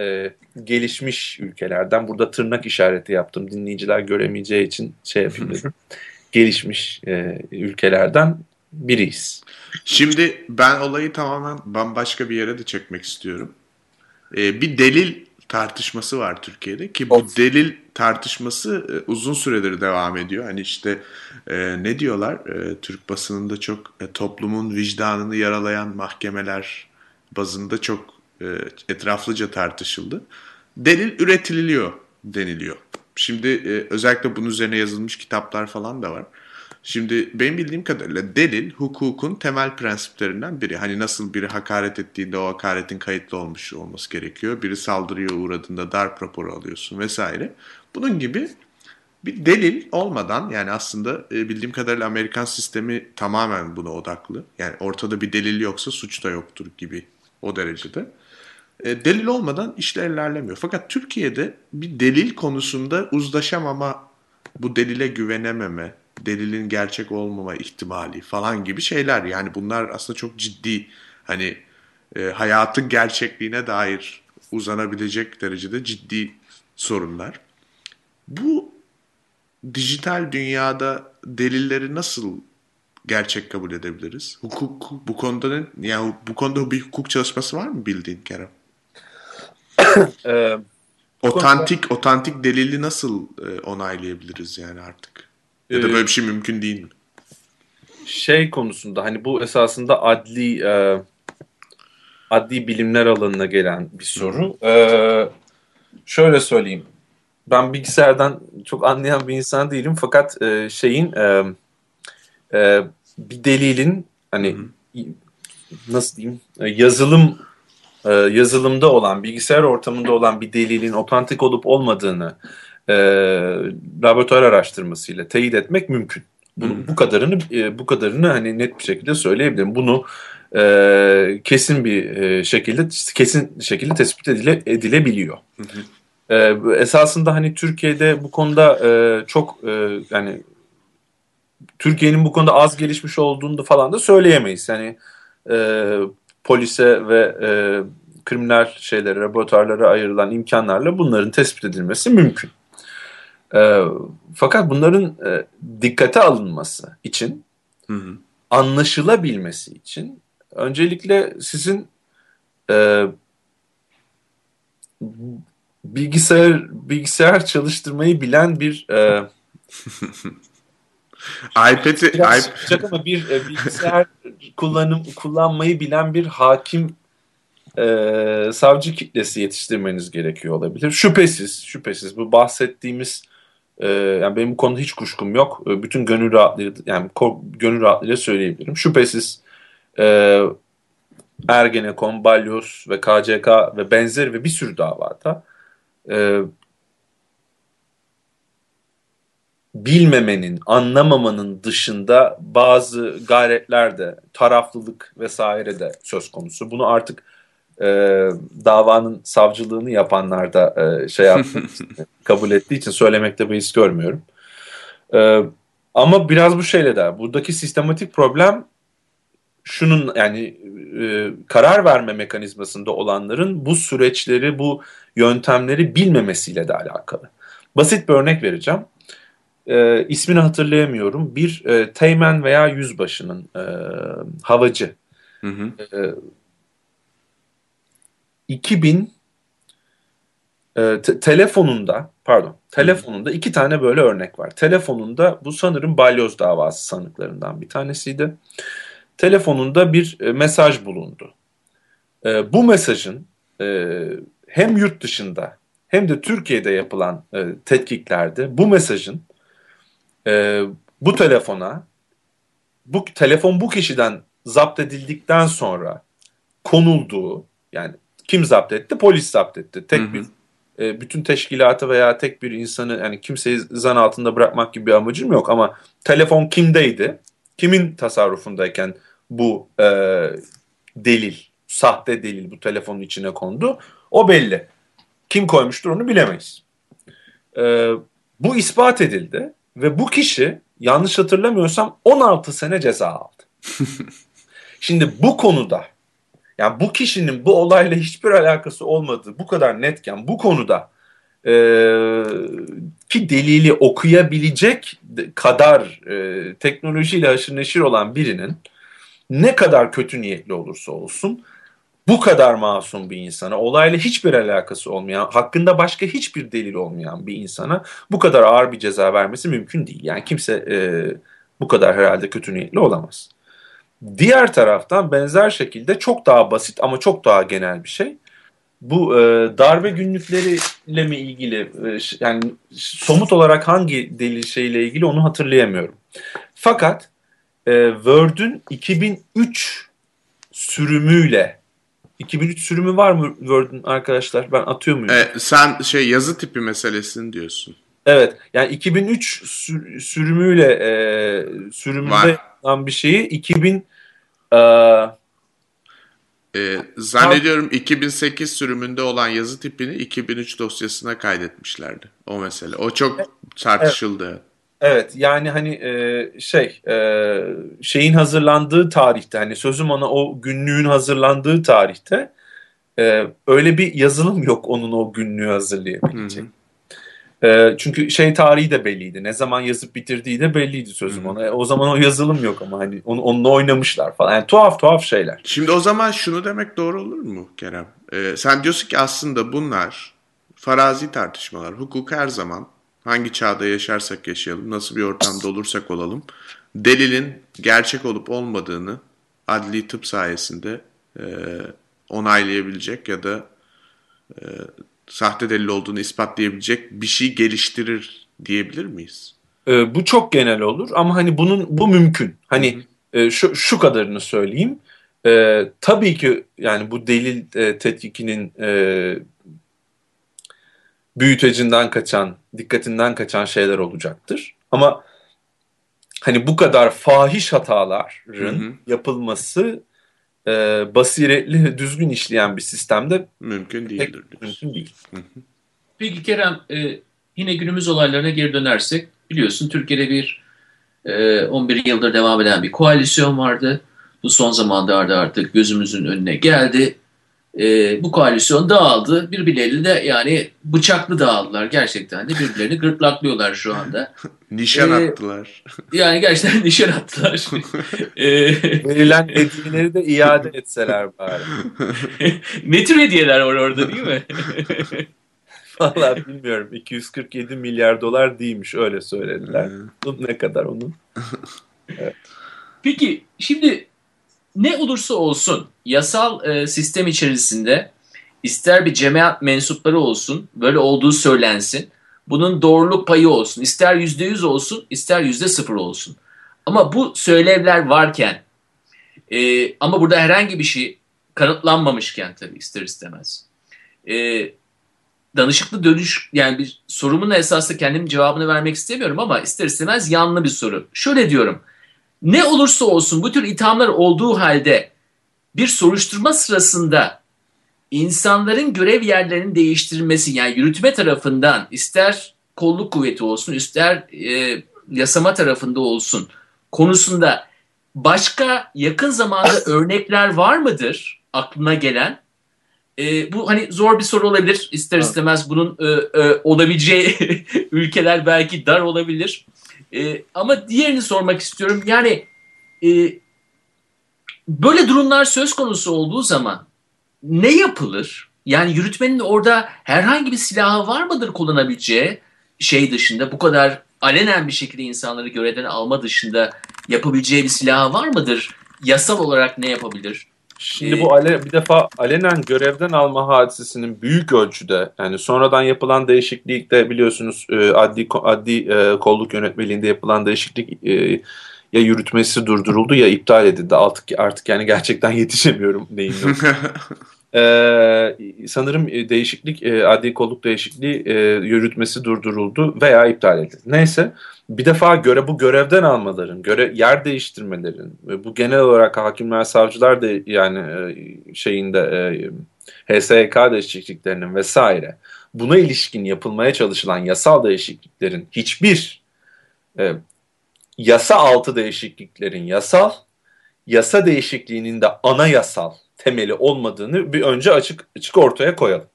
e, gelişmiş ülkelerden burada tırnak işareti yaptım dinleyiciler göremeyeceği için şey yapayım dedim. (laughs) gelişmiş e, ülkelerden biriyiz. Şimdi ben olayı tamamen bambaşka bir yere de çekmek istiyorum. Ee, bir delil tartışması var Türkiye'de ki bu of. delil tartışması e, uzun süredir devam ediyor. Hani işte e, ne diyorlar e, Türk basınında çok e, toplumun vicdanını yaralayan mahkemeler bazında çok etraflıca tartışıldı. Delil üretiliyor deniliyor. Şimdi e, özellikle bunun üzerine yazılmış kitaplar falan da var. Şimdi benim bildiğim kadarıyla delil hukukun temel prensiplerinden biri. Hani nasıl biri hakaret ettiğinde o hakaretin kayıtlı olmuş olması gerekiyor. Biri saldırıya uğradığında darp raporu alıyorsun vesaire. Bunun gibi bir delil olmadan yani aslında bildiğim kadarıyla Amerikan sistemi tamamen buna odaklı. Yani ortada bir delil yoksa suç da yoktur gibi o derecede. E, delil olmadan işler ilerlemiyor. Fakat Türkiye'de bir delil konusunda uzlaşamama, bu delile güvenememe, delilin gerçek olmama ihtimali falan gibi şeyler. Yani bunlar aslında çok ciddi hani e, hayatın gerçekliğine dair uzanabilecek derecede ciddi sorunlar. Bu dijital dünyada delilleri nasıl gerçek kabul edebiliriz? Hukuk bu konuda ne, yani bu konuda bir hukuk çalışması var mı bildiğin Kerem? E, otantik konuda... otantik delili nasıl e, onaylayabiliriz yani artık? Ya da böyle bir şey mümkün değil mi? Şey konusunda hani bu esasında adli e, adli bilimler alanına gelen bir soru. E, şöyle söyleyeyim. Ben bilgisayardan çok anlayan bir insan değilim fakat e, şeyin e, e, bir delilin hani Hı. nasıl diyeyim e, yazılım e, yazılımda olan, bilgisayar ortamında olan bir delilin otantik olup olmadığını e, laboratuvar araştırmasıyla teyit etmek mümkün. Bunu, bu kadarını e, bu kadarını hani net bir şekilde söyleyebilirim. Bunu e, kesin bir e, şekilde kesin şekilde tespit edile, edilebiliyor. Hı E, esasında hani Türkiye'de bu konuda e, çok e, yani Türkiye'nin bu konuda az gelişmiş olduğunu da falan da söyleyemeyiz. Yani e, polise ve e, kriminal şeylere, laboratuvarlara ayrılan imkanlarla bunların tespit edilmesi mümkün. E, fakat bunların e, dikkate alınması için, hı hı. anlaşılabilmesi için öncelikle sizin e, bilgisayar bilgisayar çalıştırmayı bilen bir e, (laughs) iPad'i iPad ama bir e, bilgisayar kullanım kullanmayı bilen bir hakim e, savcı kitlesi yetiştirmeniz gerekiyor olabilir. Şüphesiz, şüphesiz bu bahsettiğimiz e, yani benim bu konuda hiç kuşkum yok. E, bütün gönül rahatlığıyla yani gönül rahatlığıyla söyleyebilirim. Şüphesiz e, Ergenekon, Balyoz ve KCK ve benzeri ve bir sürü davada e, bilmemenin, anlamamanın dışında bazı gayretler de, taraflılık vesaire de söz konusu. Bunu artık e, davanın savcılığını yapanlar da e, şey yaptı, (laughs) kabul ettiği için söylemekte bir his görmüyorum. E, ama biraz bu şeyle de, buradaki sistematik problem şunun yani e, karar verme mekanizmasında olanların bu süreçleri, bu yöntemleri bilmemesiyle de alakalı. Basit bir örnek vereceğim. E, ismini hatırlayamıyorum. Bir e, teğmen veya yüzbaşının e, havacı. Hı hı. E, 2000 e, te- telefonunda pardon telefonunda iki tane böyle örnek var. Telefonunda bu sanırım balyoz davası sanıklarından bir tanesiydi. Telefonunda bir e, mesaj bulundu. E, bu mesajın e, hem yurt dışında hem de Türkiye'de yapılan e, tetkiklerde bu mesajın e, bu telefona bu telefon bu kişiden zapt edildikten sonra konulduğu yani kim zapt etti? Polis zapt etti. Tek hı hı. bir e, bütün teşkilatı veya tek bir insanı yani kimseyi zan altında bırakmak gibi bir amacım yok ama telefon kimdeydi? Kimin tasarrufundayken bu e, delil, sahte delil bu telefonun içine kondu? O belli. Kim koymuştur onu bilemeyiz. E, bu ispat edildi ve bu kişi yanlış hatırlamıyorsam 16 sene ceza aldı. (laughs) Şimdi bu konuda yani bu kişinin bu olayla hiçbir alakası olmadığı bu kadar netken bu konuda e, ki delili okuyabilecek kadar e, teknolojiyle haşır neşir olan birinin ne kadar kötü niyetli olursa olsun bu kadar masum bir insana, olayla hiçbir alakası olmayan, hakkında başka hiçbir delil olmayan bir insana bu kadar ağır bir ceza vermesi mümkün değil. Yani kimse e, bu kadar herhalde kötü niyetli olamaz. Diğer taraftan benzer şekilde çok daha basit ama çok daha genel bir şey. Bu e, darbe günlükleriyle mi ilgili e, yani somut olarak hangi delil şeyle ilgili onu hatırlayamıyorum. Fakat e, Word'ün 2003 sürümüyle 2003 sürümü var mı Word'ün arkadaşlar? Ben atıyor muyum? E, sen şey yazı tipi meselesini diyorsun. Evet. Yani 2003 sür, sürümüyle e, sürümünde var. bir şeyi 2000 e, e, zannediyorum 2008 sürümünde olan yazı tipini 2003 dosyasına kaydetmişlerdi. O mesele. O çok tartışıldı. Evet. Evet yani hani e, şey e, şeyin hazırlandığı tarihte hani sözüm ona o günlüğün hazırlandığı tarihte e, öyle bir yazılım yok onun o günlüğü hazırlayabilecek. E, çünkü şey tarihi de belliydi. Ne zaman yazıp bitirdiği de belliydi sözüm ona. E, o zaman o yazılım yok ama hani onu, onunla oynamışlar falan. Yani tuhaf tuhaf şeyler. Şimdi o zaman şunu demek doğru olur mu Kerem? E, sen diyorsun ki aslında bunlar farazi tartışmalar. Hukuk her zaman hangi çağda yaşarsak yaşayalım, nasıl bir ortamda olursak olalım, delilin gerçek olup olmadığını adli tıp sayesinde e, onaylayabilecek ya da e, sahte delil olduğunu ispatlayabilecek bir şey geliştirir diyebilir miyiz? E, bu çok genel olur ama hani bunun bu mümkün. Hani e, şu, şu kadarını söyleyeyim. E, tabii ki yani bu delil e, tetkikinin e, büyütecinden kaçan, dikkatinden kaçan şeyler olacaktır. Ama hani bu kadar fahiş hataların hı hı. yapılması e, basiretli, düzgün işleyen bir sistemde mümkün değildir. Mümkün değil. Hı hı. Peki Kerem, e, yine günümüz olaylarına geri dönersek biliyorsun Türkiye'de bir e, 11 yıldır devam eden bir koalisyon vardı. Bu son zamanlarda artık gözümüzün önüne geldi. E, bu koalisyon dağıldı. Birbirleriyle de yani bıçaklı dağıldılar gerçekten de birbirlerini gırtlaklıyorlar şu anda. (laughs) Nişan Ee, attılar. (laughs) Yani gerçekten nişan attılar. (laughs) e, Verilen hediyeleri de iade etseler bari. ne tür hediyeler var orada değil mi? Vallahi bilmiyorum. 247 milyar dolar değilmiş öyle söylediler. Ne kadar onun? Peki şimdi ne olursa olsun yasal e, sistem içerisinde ister bir cemaat mensupları olsun böyle olduğu söylensin. Bunun doğruluk payı olsun. ister yüzde yüz olsun ister yüzde sıfır olsun. Ama bu söylevler varken e, ama burada herhangi bir şey kanıtlanmamışken tabii ister istemez. E, danışıklı dönüş yani bir sorumun esasında kendim cevabını vermek istemiyorum ama ister istemez yanlı bir soru. Şöyle diyorum. Ne olursa olsun bu tür ithamlar olduğu halde bir soruşturma sırasında insanların görev yerlerinin değiştirilmesi yani yürütme tarafından ister kolluk kuvveti olsun ister e, yasama tarafında olsun konusunda başka yakın zamanda (laughs) örnekler var mıdır aklına gelen? E, bu hani zor bir soru olabilir. İster istemez bunun e, e, olabileceği (laughs) ülkeler belki dar olabilir. E, ama diğerini sormak istiyorum. Yani e, böyle durumlar söz konusu olduğu zaman ne yapılır? Yani yürütmenin orada herhangi bir silahı var mıdır kullanabileceği şey dışında bu kadar alenen bir şekilde insanları görevden alma dışında yapabileceği bir silahı var mıdır? Yasal olarak ne yapabilir? Şimdi Ee, bu ale, bir defa alenen görevden alma hadisesinin büyük ölçüde yani sonradan yapılan değişiklikte biliyorsunuz e, adli adli e, kolluk yönetmeliğinde yapılan değişiklik e, ya yürütmesi durduruldu ya iptal edildi. Artık artık yani gerçekten (laughs) yetişemiyorum neyin ne (laughs) Ee, sanırım e, değişiklik, e, adli kolluk değişikliği e, yürütmesi durduruldu veya iptal edildi. Neyse bir defa göre bu görevden almaların, göre yer değiştirmelerin, ve bu genel olarak hakimler, savcılar da yani e, şeyinde e, HSYK değişikliklerinin vesaire buna ilişkin yapılmaya çalışılan yasal değişikliklerin hiçbir e, yasa altı değişikliklerin yasal, yasa değişikliğinin de anayasal temeli olmadığını bir önce açık açık ortaya koyalım.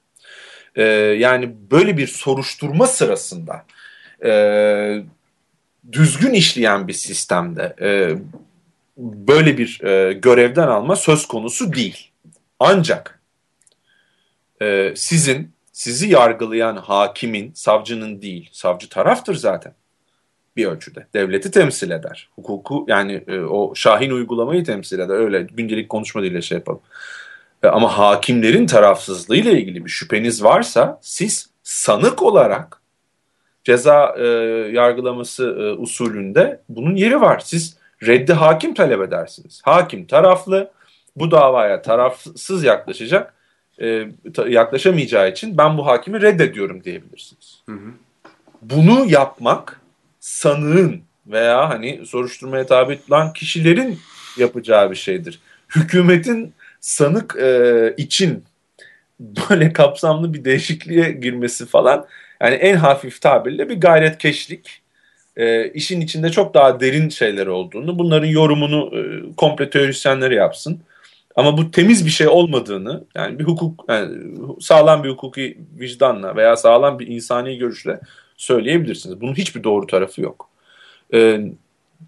Ee, yani böyle bir soruşturma sırasında e, düzgün işleyen bir sistemde e, böyle bir e, görevden alma söz konusu değil. Ancak e, sizin sizi yargılayan hakimin, savcının değil, savcı taraftır zaten bir ölçüde. Devleti temsil eder. Hukuku yani e, o şahin uygulamayı temsil eder. Öyle gündelik konuşma diliyle şey yapalım. E, ama hakimlerin tarafsızlığıyla ilgili bir şüpheniz varsa siz sanık olarak ceza e, yargılaması e, usulünde bunun yeri var. Siz reddi hakim talep edersiniz. Hakim taraflı bu davaya tarafsız yaklaşacak e, yaklaşamayacağı için ben bu hakimi reddediyorum diyebilirsiniz. Hı hı. Bunu yapmak sanığın veya hani soruşturmaya tabi tutulan kişilerin yapacağı bir şeydir. Hükümetin sanık e, için böyle (laughs) kapsamlı bir değişikliğe girmesi falan yani en hafif tabirle bir gayretkeşlik. E, işin içinde çok daha derin şeyler olduğunu, bunların yorumunu e, komple teorisyenleri yapsın. Ama bu temiz bir şey olmadığını, yani bir hukuk, yani sağlam bir hukuki vicdanla veya sağlam bir insani görüşle söyleyebilirsiniz. Bunun hiçbir doğru tarafı yok. Ee,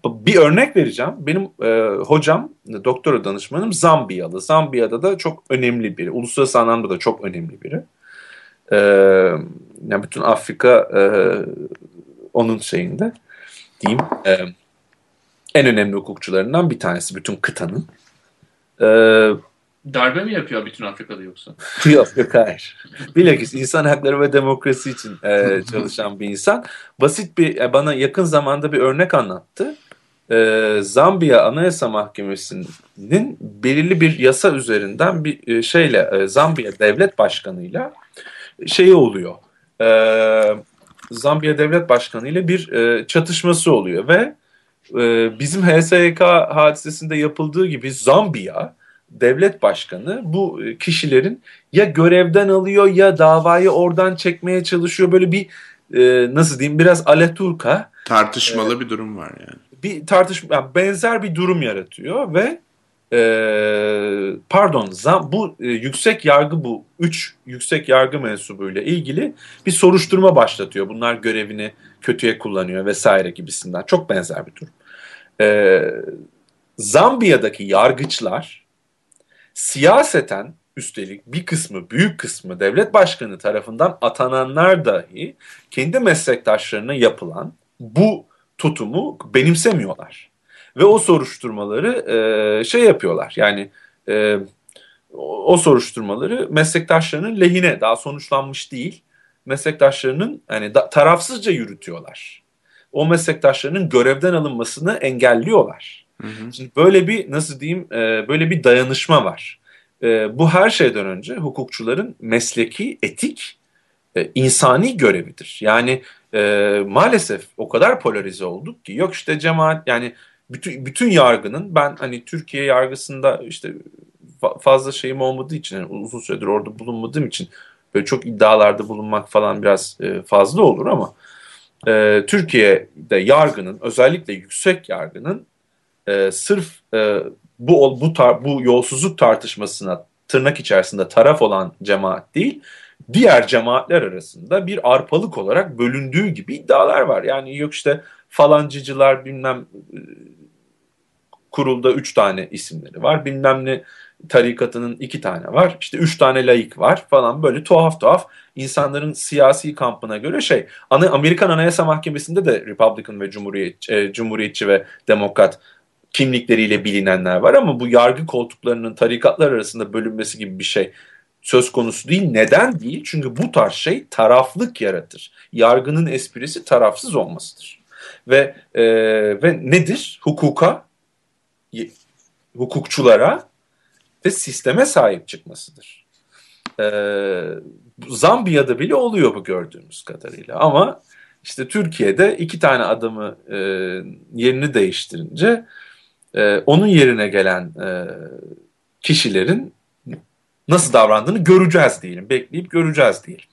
bir örnek vereceğim. Benim e, hocam, doktora danışmanım Zambiyalı. Zambiya'da da çok önemli biri. Uluslararası anlamda da çok önemli biri. Ee, yani bütün Afrika e, onun şeyinde diyeyim. e, en önemli hukukçularından bir tanesi bütün kıtanın. Ee, Darbe mi yapıyor bütün Afrika'da yoksa? (laughs) yok yok hayır. Bilakis insan hakları ve demokrasi için e, çalışan bir insan. Basit bir e, bana yakın zamanda bir örnek anlattı. E, Zambiya Anayasa Mahkemesi'nin belirli bir yasa üzerinden bir e, şeyle e, Zambiya Devlet Başkanı'yla şeyi oluyor. E, Zambiya Devlet Başkanı ile bir e, çatışması oluyor ve e, bizim HSYK hadisesinde yapıldığı gibi Zambiya devlet başkanı bu e, kişilerin ya görevden alıyor ya davayı oradan çekmeye çalışıyor. Böyle bir e, nasıl diyeyim biraz aleturka Tartışmalı bir durum var yani. bir tartışma benzer bir durum yaratıyor ve e, pardon zam, bu e, yüksek yargı bu üç yüksek yargı mensubuyla ilgili bir soruşturma başlatıyor. Bunlar görevini kötüye kullanıyor vesaire gibisinden. Çok benzer bir durum. E, Zambiya'daki yargıçlar siyaseten üstelik bir kısmı büyük kısmı devlet başkanı tarafından atananlar dahi kendi meslektaşlarına yapılan bu tutumu benimsemiyorlar. Ve o soruşturmaları e, şey yapıyorlar yani e, o soruşturmaları meslektaşlarının lehine daha sonuçlanmış değil meslektaşlarının hani da, tarafsızca yürütüyorlar. O meslektaşlarının görevden alınmasını engelliyorlar. Hı hı. Şimdi böyle bir nasıl diyeyim e, böyle bir dayanışma var. E, bu her şeyden önce hukukçuların mesleki, etik, e, insani görevidir. Yani e, maalesef o kadar polarize olduk ki yok işte cemaat yani bütün bütün yargının ben hani Türkiye yargısında işte fazla şeyim olmadığı için yani uzun süredir orada bulunmadığım için böyle çok iddialarda bulunmak falan biraz e, fazla olur ama e, Türkiye'de yargının özellikle yüksek yargının e, sırf e, bu bu tar bu yolsuzluk tartışmasına tırnak içerisinde taraf olan cemaat değil diğer cemaatler arasında bir arpalık olarak bölündüğü gibi iddialar var. Yani yok işte falancıcılar bilmem e, kurulda üç tane isimleri var. Bilmem ne tarikatının iki tane var. İşte üç tane layık var falan böyle tuhaf tuhaf insanların siyasi kampına göre şey. Amerikan Anayasa Mahkemesi'nde de Republican ve Cumhuriyetçi, e, Cumhuriyetçi ve Demokrat kimlikleriyle bilinenler var ama bu yargı koltuklarının tarikatlar arasında bölünmesi gibi bir şey söz konusu değil. Neden değil? Çünkü bu tarz şey taraflık yaratır. Yargının esprisi tarafsız olmasıdır. Ve e, ve nedir? Hukuka, hukukçulara ve sisteme sahip çıkmasıdır. E, Zambiya'da bile oluyor bu gördüğümüz kadarıyla. Ama işte Türkiye'de iki tane adamı e, yerini değiştirince e, onun yerine gelen e, kişilerin nasıl davrandığını göreceğiz diyelim. Bekleyip göreceğiz diyelim.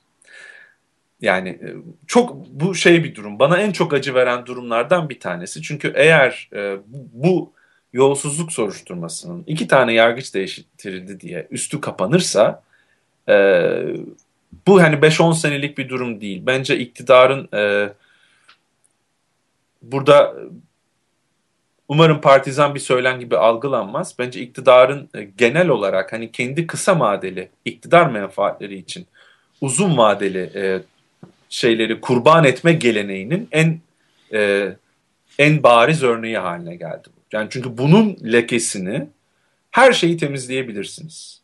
Yani e, çok bu şey bir durum. Bana en çok acı veren durumlardan bir tanesi. Çünkü eğer e, bu yolsuzluk soruşturmasının iki tane yargıç değiştirildi diye üstü kapanırsa e, bu hani 5-10 senelik bir durum değil. Bence iktidarın e, burada umarım partizan bir söylen gibi algılanmaz. Bence iktidarın e, genel olarak hani kendi kısa vadeli iktidar menfaatleri için uzun vadeli e, şeyleri kurban etme geleneğinin en e, en bariz örneği haline geldi bu. Yani çünkü bunun lekesini her şeyi temizleyebilirsiniz.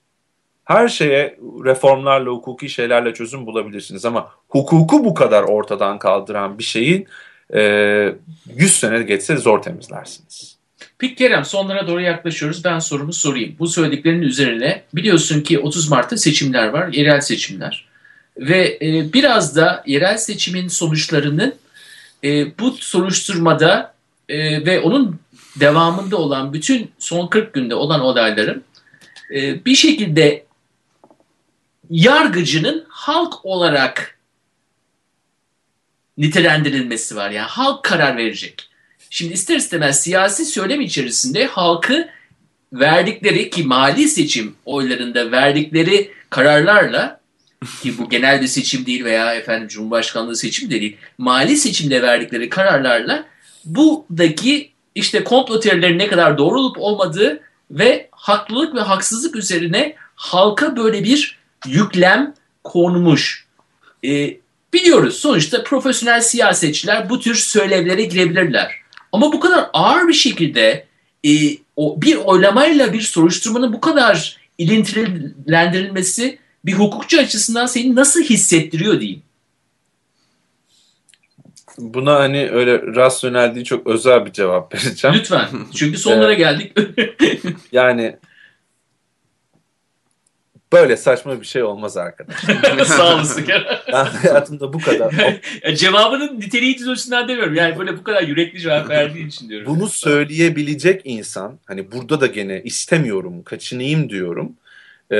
Her şeye reformlarla, hukuki şeylerle çözüm bulabilirsiniz ama hukuku bu kadar ortadan kaldıran bir şeyin 100 sene geçse zor temizlersiniz. Peki Kerem sonlara doğru yaklaşıyoruz. Ben sorumu sorayım. Bu söylediklerinin üzerine biliyorsun ki 30 Mart'ta seçimler var, yerel seçimler. Ve e, biraz da yerel seçimin sonuçlarının e, bu soruşturmada e, ve onun devamında olan bütün son 40 günde olan olayların e, bir şekilde yargıcının halk olarak nitelendirilmesi var. Yani halk karar verecek. Şimdi ister istemez siyasi söylem içerisinde halkı verdikleri ki mali seçim oylarında verdikleri kararlarla ki bu genel bir seçim değil veya efendim Cumhurbaşkanlığı seçim de değil. Mali seçimde verdikleri kararlarla buradaki işte komplo teorilerinin ne kadar doğru olup olmadığı ve haklılık ve haksızlık üzerine halka böyle bir yüklem konmuş. Ee, biliyoruz sonuçta profesyonel siyasetçiler bu tür söylevlere girebilirler. Ama bu kadar ağır bir şekilde e, o bir oylamayla bir soruşturmanın bu kadar ilintilendirilmesi bir hukukçu açısından seni nasıl hissettiriyor diyeyim. Buna hani öyle rasyonel değil çok özel bir cevap vereceğim. Lütfen. Çünkü sonlara (laughs) geldik. (laughs) yani böyle saçma bir şey olmaz arkadaşlar. (laughs) Sağ olasın. ben hayatımda bu kadar. (laughs) Cevabının niteliği düzeysinden demiyorum. Yani böyle bu kadar yürekli cevap verdiğin için diyorum. Bunu söyleyebilecek insan hani burada da gene istemiyorum, kaçınayım diyorum. Ee,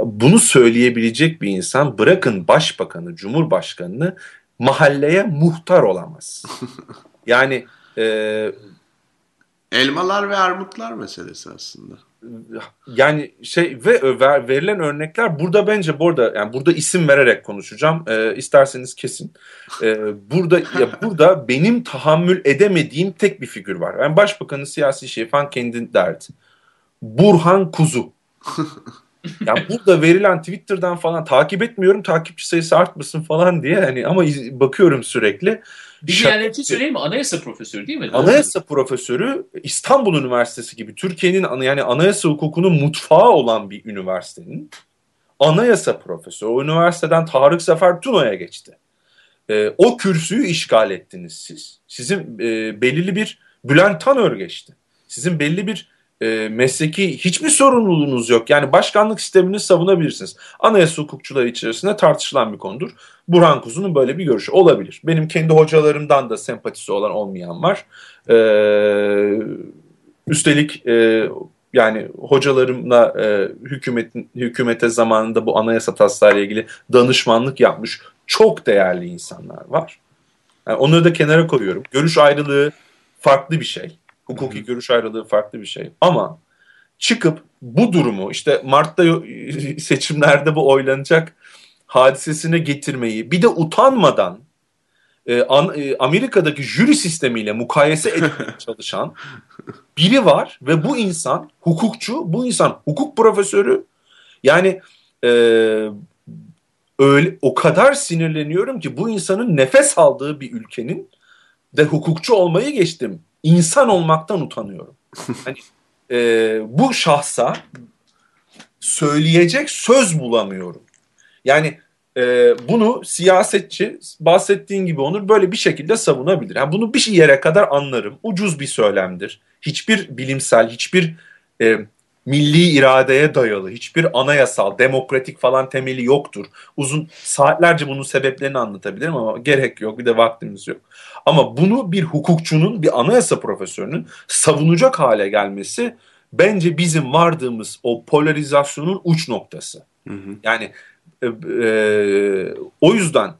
bunu söyleyebilecek bir insan bırakın başbakanı, cumhurbaşkanını mahalleye muhtar olamaz. (laughs) yani e, Elmalar ve armutlar meselesi aslında. Yani şey ve ver, verilen örnekler burada bence burada yani burada isim vererek konuşacağım. Ee, isterseniz kesin. Ee, burada ya burada benim tahammül edemediğim tek bir figür var. Yani başbakanın siyasi şefan kendi derdi. Burhan Kuzu. (laughs) yani burada verilen Twitter'dan falan takip etmiyorum takipçi sayısı artmasın falan diye hani ama bakıyorum sürekli. Bilmeyenler için söyleyeyim mi? Anayasa profesörü değil mi? Anayasa profesörü İstanbul Üniversitesi gibi Türkiye'nin yani anayasa hukukunun mutfağı olan bir üniversitenin anayasa profesörü. O üniversiteden Tarık Sefer Tuna'ya geçti. E, o kürsüyü işgal ettiniz siz. Sizin e, belirli bir Bülent Tanör geçti. Sizin belli bir e, mesleki hiçbir sorumluluğunuz yok. Yani başkanlık sistemini savunabilirsiniz. Anayasa hukukçuları içerisinde tartışılan bir konudur. Burhan Kuzu'nun böyle bir görüşü olabilir. Benim kendi hocalarımdan da sempatisi olan olmayan var. E, üstelik e, yani hocalarımla e, hükümetin hükümete zamanında bu anayasa taslağıyla ilgili danışmanlık yapmış çok değerli insanlar var. Yani onları da kenara koyuyorum. Görüş ayrılığı farklı bir şey. Hukuki görüş ayrılığı farklı bir şey. Ama çıkıp bu durumu işte Mart'ta (laughs) seçimlerde bu oylanacak hadisesine getirmeyi bir de utanmadan e, an, e, Amerika'daki jüri sistemiyle mukayese (laughs) etmeye çalışan biri var ve bu insan hukukçu, bu insan hukuk profesörü. Yani e, öyle o kadar sinirleniyorum ki bu insanın nefes aldığı bir ülkenin de hukukçu olmayı geçtim insan olmaktan utanıyorum. (laughs) hani e, bu şahsa söyleyecek söz bulamıyorum. Yani e, bunu siyasetçi bahsettiğin gibi Onur böyle bir şekilde savunabilir. Yani bunu bir yere kadar anlarım. Ucuz bir söylemdir. Hiçbir bilimsel, hiçbir e, milli iradeye dayalı, hiçbir anayasal, demokratik falan temeli yoktur. Uzun saatlerce bunun sebeplerini anlatabilirim ama gerek yok. Bir de vaktimiz yok. Ama bunu bir hukukçunun, bir anayasa profesörünün savunacak hale gelmesi bence bizim vardığımız o polarizasyonun uç noktası. Hı hı. Yani e, e, o yüzden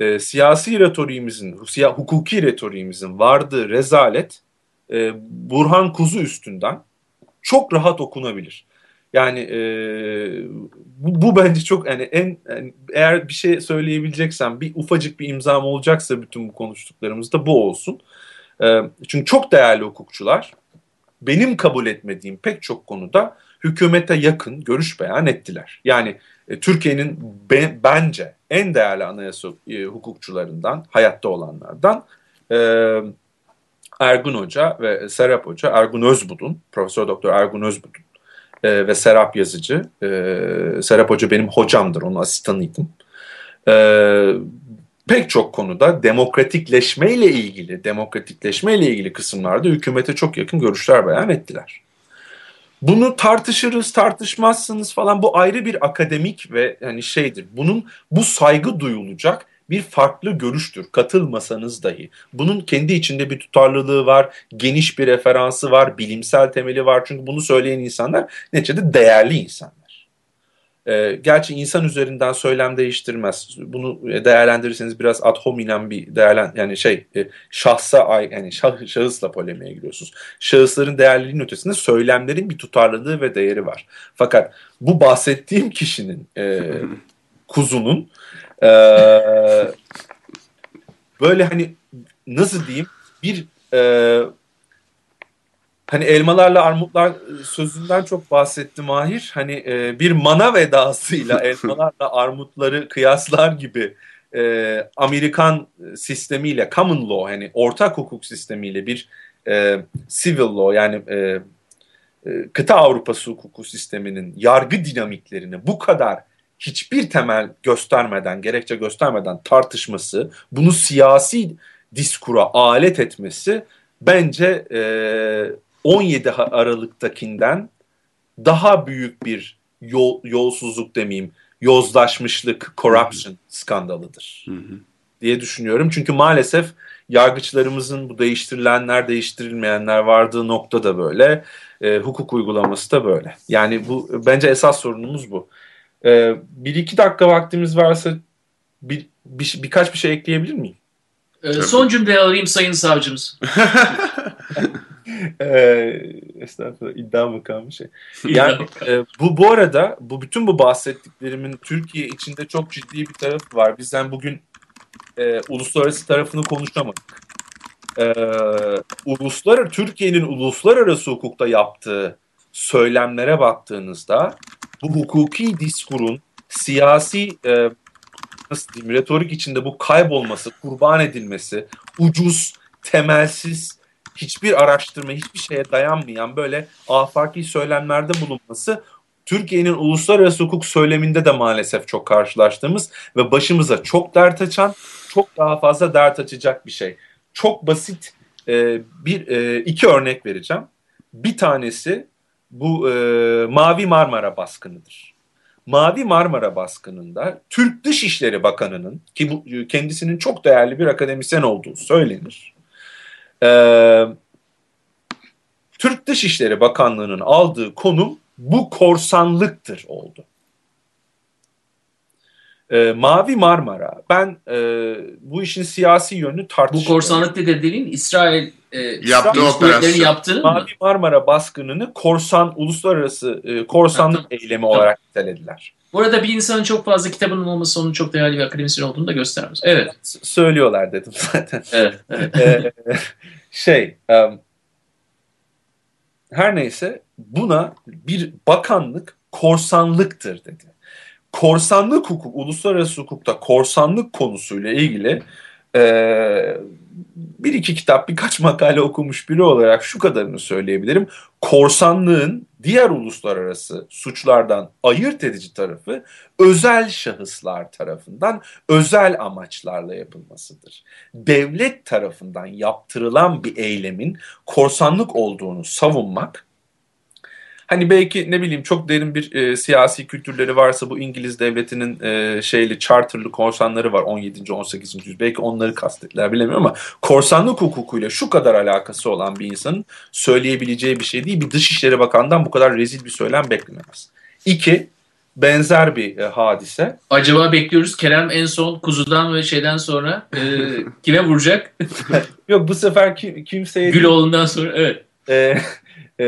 e, siyasi retoriğimizin, siya, hukuki retoriğimizin vardığı rezalet e, Burhan Kuzu üstünden çok rahat okunabilir. Yani e, bu, bu bence çok yani en yani eğer bir şey söyleyebileceksem bir ufacık bir imzam olacaksa bütün bu konuştuklarımızda bu olsun. E, çünkü çok değerli hukukçular benim kabul etmediğim pek çok konuda hükümete yakın görüş beyan ettiler. Yani e, Türkiye'nin be, bence en değerli anayasa e, hukukçularından, hayatta olanlardan e, Ergun Hoca ve Serap Hoca, Ergun Özbudun, Profesör Doktor Ergun Özbudun e, ve Serap Yazıcı. E, Serap Hoca benim hocamdır, onun asistanıydım. E, pek çok konuda demokratikleşmeyle ilgili, demokratikleşmeyle ilgili kısımlarda hükümete çok yakın görüşler beyan ettiler. Bunu tartışırız, tartışmazsınız falan bu ayrı bir akademik ve hani şeydir. Bunun bu saygı duyulacak bir farklı görüştür. Katılmasanız dahi. Bunun kendi içinde bir tutarlılığı var, geniş bir referansı var, bilimsel temeli var. Çünkü bunu söyleyen insanlar neticede değerli insanlar. E, gerçi insan üzerinden söylem değiştirmez. Bunu değerlendirirseniz biraz ad hominem bir değerlen yani şey e, şahsa yani şah, şahısla polemiğe giriyorsunuz. Şahısların değerliliğinin ötesinde söylemlerin bir tutarlılığı ve değeri var. Fakat bu bahsettiğim kişinin e, (laughs) kuzunun e, böyle hani nasıl diyeyim bir e, hani elmalarla armutlar sözünden çok bahsetti Mahir. Hani e, bir mana vedasıyla (laughs) elmalarla armutları kıyaslar gibi e, Amerikan sistemiyle common law hani ortak hukuk sistemiyle bir e, civil law yani e, e, kıta Avrupası hukuku sisteminin yargı dinamiklerini bu kadar hiçbir temel göstermeden, gerekçe göstermeden tartışması, bunu siyasi diskura alet etmesi bence e, 17 Aralık'takinden daha büyük bir yol, yolsuzluk demeyeyim, yozlaşmışlık, corruption skandalıdır diye düşünüyorum. Çünkü maalesef yargıçlarımızın bu değiştirilenler, değiştirilmeyenler vardığı nokta da böyle, e, hukuk uygulaması da böyle. Yani bu bence esas sorunumuz bu. E, bir iki dakika vaktimiz varsa bir, bir birkaç bir şey ekleyebilir miyim? E, son cümle alayım sayın savcımız. (laughs) ee, estağfurullah iddia makamı şey. Yani e, bu bu arada bu bütün bu bahsettiklerimin Türkiye içinde çok ciddi bir tarafı var. Bizden bugün e, uluslararası tarafını konuşamadık. E, uluslar Türkiye'nin uluslararası hukukta yaptığı söylemlere baktığınızda bu hukuki diskurun siyasi e, nasıl diyeyim, retorik içinde bu kaybolması, kurban edilmesi, ucuz, temelsiz, hiçbir araştırma, hiçbir şeye dayanmayan böyle afaki söylemlerde bulunması Türkiye'nin uluslararası hukuk söyleminde de maalesef çok karşılaştığımız ve başımıza çok dert açan, çok daha fazla dert açacak bir şey. Çok basit e, bir e, iki örnek vereceğim. Bir tanesi bu e, Mavi Marmara baskınıdır. Mavi Marmara baskınında Türk Dışişleri Bakanı'nın ki bu kendisinin çok değerli bir akademisyen olduğu söylenir. Ee, Türk Dışişleri Bakanlığı'nın aldığı konum bu korsanlıktır oldu. Ee, Mavi Marmara ben e, bu işin siyasi yönünü tartışıyorum. Bu korsanlık dediğin İsrail e, yaptığı operasyon. Yaptığı Mavi? Marmara baskınını korsan uluslararası e, korsanlık ha, eylemi tamam. olarak nitelediler. Burada bir insanın çok fazla kitabının olması onun çok değerli bir akademisyen olduğunu da göstermez. Evet. S- söylüyorlar dedim (laughs) zaten. Evet. evet. ee, şey um, her neyse buna bir bakanlık korsanlıktır dedi. Korsanlık hukuk, uluslararası hukukta korsanlık konusuyla ilgili e, bir iki kitap, birkaç makale okumuş biri olarak şu kadarını söyleyebilirim. Korsanlığın diğer uluslararası suçlardan ayırt edici tarafı özel şahıslar tarafından özel amaçlarla yapılmasıdır. Devlet tarafından yaptırılan bir eylemin korsanlık olduğunu savunmak Hani belki ne bileyim çok derin bir e, siyasi kültürleri varsa bu İngiliz devletinin e, şeyli charterlı korsanları var 17. 18. yüzyıl. Belki onları kastettiler bilemiyorum ama korsanlık hukukuyla şu kadar alakası olan bir insanın söyleyebileceği bir şey değil. Bir Dışişleri Bakanı'ndan bu kadar rezil bir söylem beklememez. İki, benzer bir e, hadise. Acaba bekliyoruz Kerem en son kuzudan ve şeyden sonra e, (laughs) kime vuracak? Yok bu sefer kim, kimseye... Güloğlu'ndan sonra evet. E, e,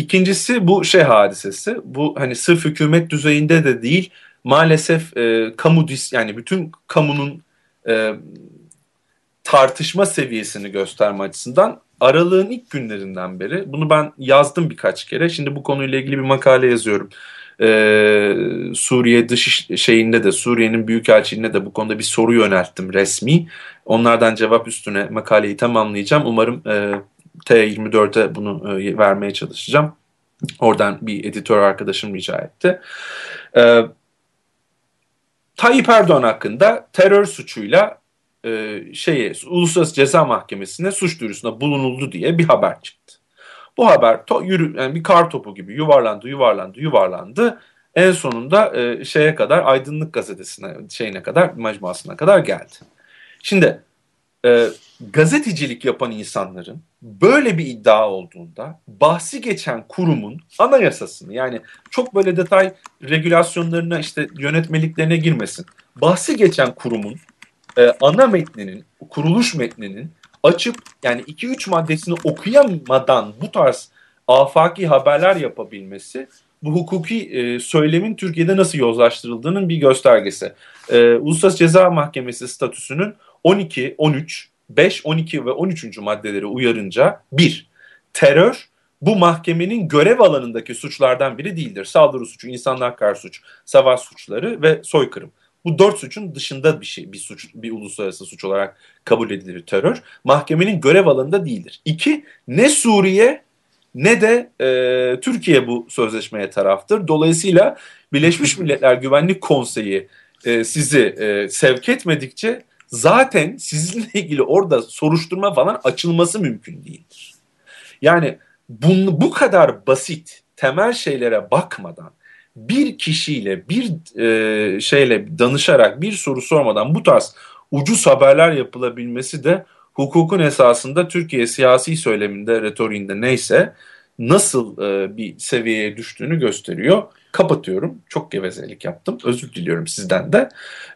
İkincisi bu şey hadisesi. Bu hani sırf hükümet düzeyinde de değil maalesef e, kamu dis yani bütün kamunun e, tartışma seviyesini gösterme açısından aralığın ilk günlerinden beri bunu ben yazdım birkaç kere. Şimdi bu konuyla ilgili bir makale yazıyorum. Ee, Suriye dış şeyinde de Suriye'nin büyükelçiliğine de bu konuda bir soru yönelttim resmi. Onlardan cevap üstüne makaleyi tamamlayacağım. Umarım e, T24'e bunu e, vermeye çalışacağım. Oradan bir editör arkadaşım rica etti. E, Tayyip Erdoğan hakkında terör suçuyla e, şeye Uluslararası Ceza Mahkemesi'ne suç duyurusunda bulunuldu diye bir haber çıktı. Bu haber to, yürü, yani bir kar topu gibi yuvarlandı, yuvarlandı, yuvarlandı. En sonunda e, şeye kadar Aydınlık Gazetesi'ne şeyine kadar, mecmuasına kadar geldi. Şimdi e, gazetecilik yapan insanların böyle bir iddia olduğunda bahsi geçen kurumun anayasasını yani çok böyle detay regülasyonlarına işte yönetmeliklerine girmesin. Bahsi geçen kurumun e, ana metninin, kuruluş metninin açıp yani 2-3 maddesini okuyamadan bu tarz afaki haberler yapabilmesi bu hukuki e, söylemin Türkiye'de nasıl yozlaştırıldığının bir göstergesi. E, Uluslararası Ceza Mahkemesi statüsünün 12, 13, 5, 12 ve 13. maddeleri uyarınca 1. Terör bu mahkemenin görev alanındaki suçlardan biri değildir. Saldırı suçu, insanlar karşı suç, savaş suçları ve soykırım. Bu dört suçun dışında bir şey, bir suç, bir uluslararası suç olarak kabul edilir terör. Mahkemenin görev alanında değildir. İki, ne Suriye ne de e, Türkiye bu sözleşmeye taraftır. Dolayısıyla Birleşmiş Milletler Güvenlik Konseyi e, sizi e, sevk etmedikçe zaten sizinle ilgili orada soruşturma falan açılması mümkün değildir. Yani bunu, bu kadar basit temel şeylere bakmadan bir kişiyle bir e, şeyle danışarak bir soru sormadan bu tarz ucuz haberler yapılabilmesi de hukukun esasında Türkiye siyasi söyleminde, retoriğinde neyse nasıl e, bir seviyeye düştüğünü gösteriyor. Kapatıyorum. Çok gevezelik yaptım. Özür diliyorum sizden de.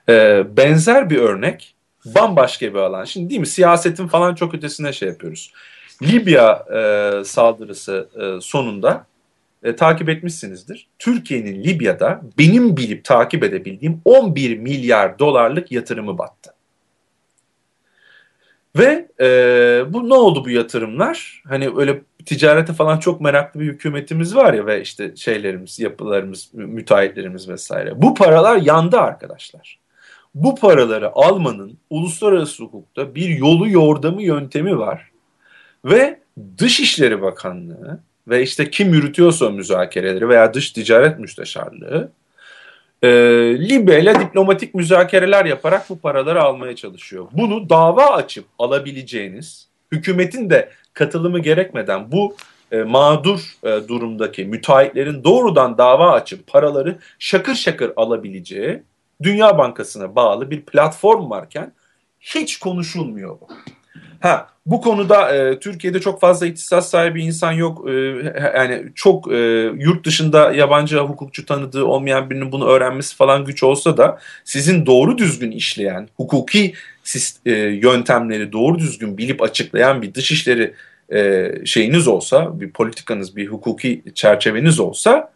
E, benzer bir örnek bambaşka bir alan. Şimdi değil mi siyasetin falan çok ötesine şey yapıyoruz. Libya e, saldırısı e, sonunda e, takip etmişsinizdir. Türkiye'nin Libya'da benim bilip takip edebildiğim 11 milyar dolarlık yatırımı battı. Ve e, bu ne oldu bu yatırımlar? Hani öyle ticarete falan çok meraklı bir hükümetimiz var ya ve işte şeylerimiz, yapılarımız, müteahhitlerimiz vesaire. Bu paralar yandı arkadaşlar. Bu paraları almanın uluslararası hukukta bir yolu yordamı yöntemi var. Ve Dışişleri Bakanlığı ve işte kim yürütüyorsa müzakereleri veya dış ticaret müsteşarlığı e, Libya ile diplomatik müzakereler yaparak bu paraları almaya çalışıyor. Bunu dava açıp alabileceğiniz, hükümetin de katılımı gerekmeden bu e, mağdur e, durumdaki müteahhitlerin doğrudan dava açıp paraları şakır şakır alabileceği Dünya Bankası'na bağlı bir platform varken hiç konuşulmuyor bu. Ha bu konuda e, Türkiye'de çok fazla ihtisas sahibi insan yok. E, yani çok e, yurt dışında yabancı hukukçu tanıdığı olmayan birinin bunu öğrenmesi falan güç olsa da sizin doğru düzgün işleyen hukuki e, yöntemleri doğru düzgün bilip açıklayan bir dışişleri e, şeyiniz olsa, bir politikanız, bir hukuki çerçeveniz olsa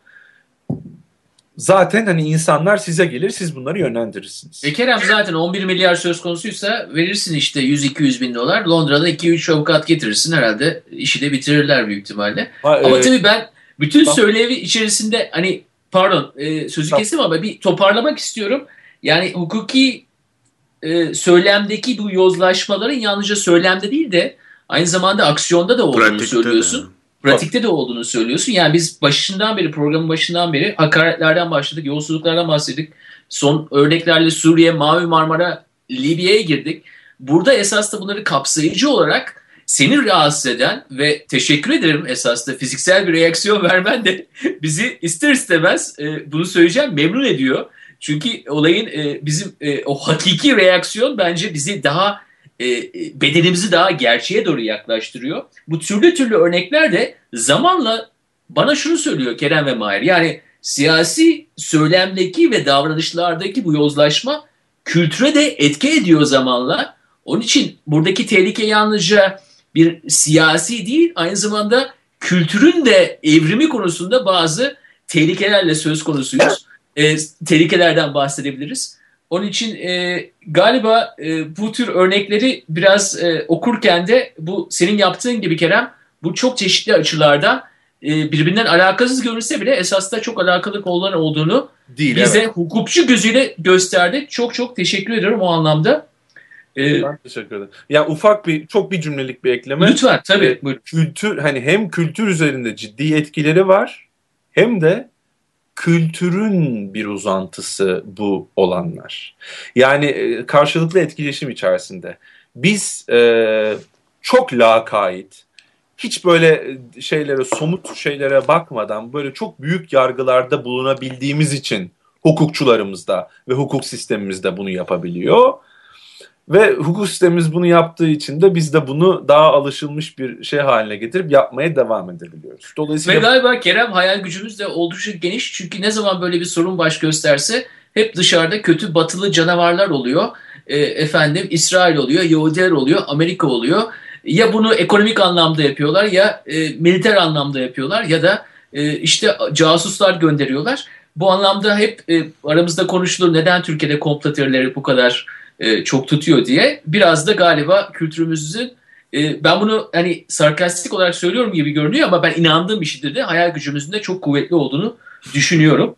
zaten hani insanlar size gelir siz bunları yönlendirirsiniz. E Kerem zaten 11 milyar söz konusuysa verirsin işte 100-200 bin dolar. Londra'da 2-3 avukat getirirsin herhalde işi de bitirirler büyük ihtimalle. Ha, ama e, tabii ben bütün bak, söylevi içerisinde hani pardon e, sözü bak, kestim ama bir toparlamak istiyorum. Yani hukuki e, söylemdeki bu yozlaşmaların yalnızca söylemde değil de aynı zamanda aksiyonda da olduğunu Pratikte söylüyorsun. De. Pratikte de olduğunu söylüyorsun. Yani biz başından beri programın başından beri hakaretlerden başladık, yolsuzluklardan bahsettik. Son örneklerle Suriye, Mavi Marmara, Libya'ya girdik. Burada esas da bunları kapsayıcı olarak seni rahatsız eden ve teşekkür ederim esas da fiziksel bir reaksiyon (laughs) vermen de bizi ister istemez e, bunu söyleyeceğim memnun ediyor. Çünkü olayın e, bizim e, o hakiki reaksiyon bence bizi daha e, bedenimizi daha gerçeğe doğru yaklaştırıyor. Bu türlü türlü örnekler de zamanla bana şunu söylüyor Kerem ve Mahir. Yani siyasi söylemdeki ve davranışlardaki bu yozlaşma kültüre de etki ediyor zamanla. Onun için buradaki tehlike yalnızca bir siyasi değil aynı zamanda kültürün de evrimi konusunda bazı tehlikelerle söz konusuyuz. E, tehlikelerden bahsedebiliriz. Onun için e, galiba e, bu tür örnekleri biraz e, okurken de bu senin yaptığın gibi Kerem bu çok çeşitli açılardan e, birbirinden alakasız görünse bile esasında çok alakalı konular olduğunu Değil, bize evet. hukukçu gözüyle gösterdi. Çok çok teşekkür ederim o anlamda. Ee, ben teşekkür ederim. Ya ufak bir çok bir cümlelik bir ekleme. Lütfen tabii. Ee, buyurun. Kültür hani hem kültür üzerinde ciddi etkileri var hem de kültürün bir uzantısı bu olanlar. Yani e, karşılıklı etkileşim içerisinde. Biz e, çok lakayt, hiç böyle e, şeylere, somut şeylere bakmadan böyle çok büyük yargılarda bulunabildiğimiz için hukukçularımız da ve hukuk sistemimiz de bunu yapabiliyor. Ve hukuk sistemimiz bunu yaptığı için de biz de bunu daha alışılmış bir şey haline getirip yapmaya devam edebiliyoruz. Dolayısıyla... Ve galiba Kerem hayal gücümüz de oldukça geniş. Çünkü ne zaman böyle bir sorun baş gösterse hep dışarıda kötü batılı canavarlar oluyor. E, efendim İsrail oluyor, Yahudiler oluyor, Amerika oluyor. Ya bunu ekonomik anlamda yapıyorlar ya e, militer anlamda yapıyorlar ya da e, işte casuslar gönderiyorlar. Bu anlamda hep e, aramızda konuşulur neden Türkiye'de komplo teorileri bu kadar e, çok tutuyor diye. Biraz da galiba kültürümüzün e, ben bunu hani sarkastik olarak söylüyorum gibi görünüyor ama ben inandığım bir şeydir de hayal gücümüzün de çok kuvvetli olduğunu düşünüyorum.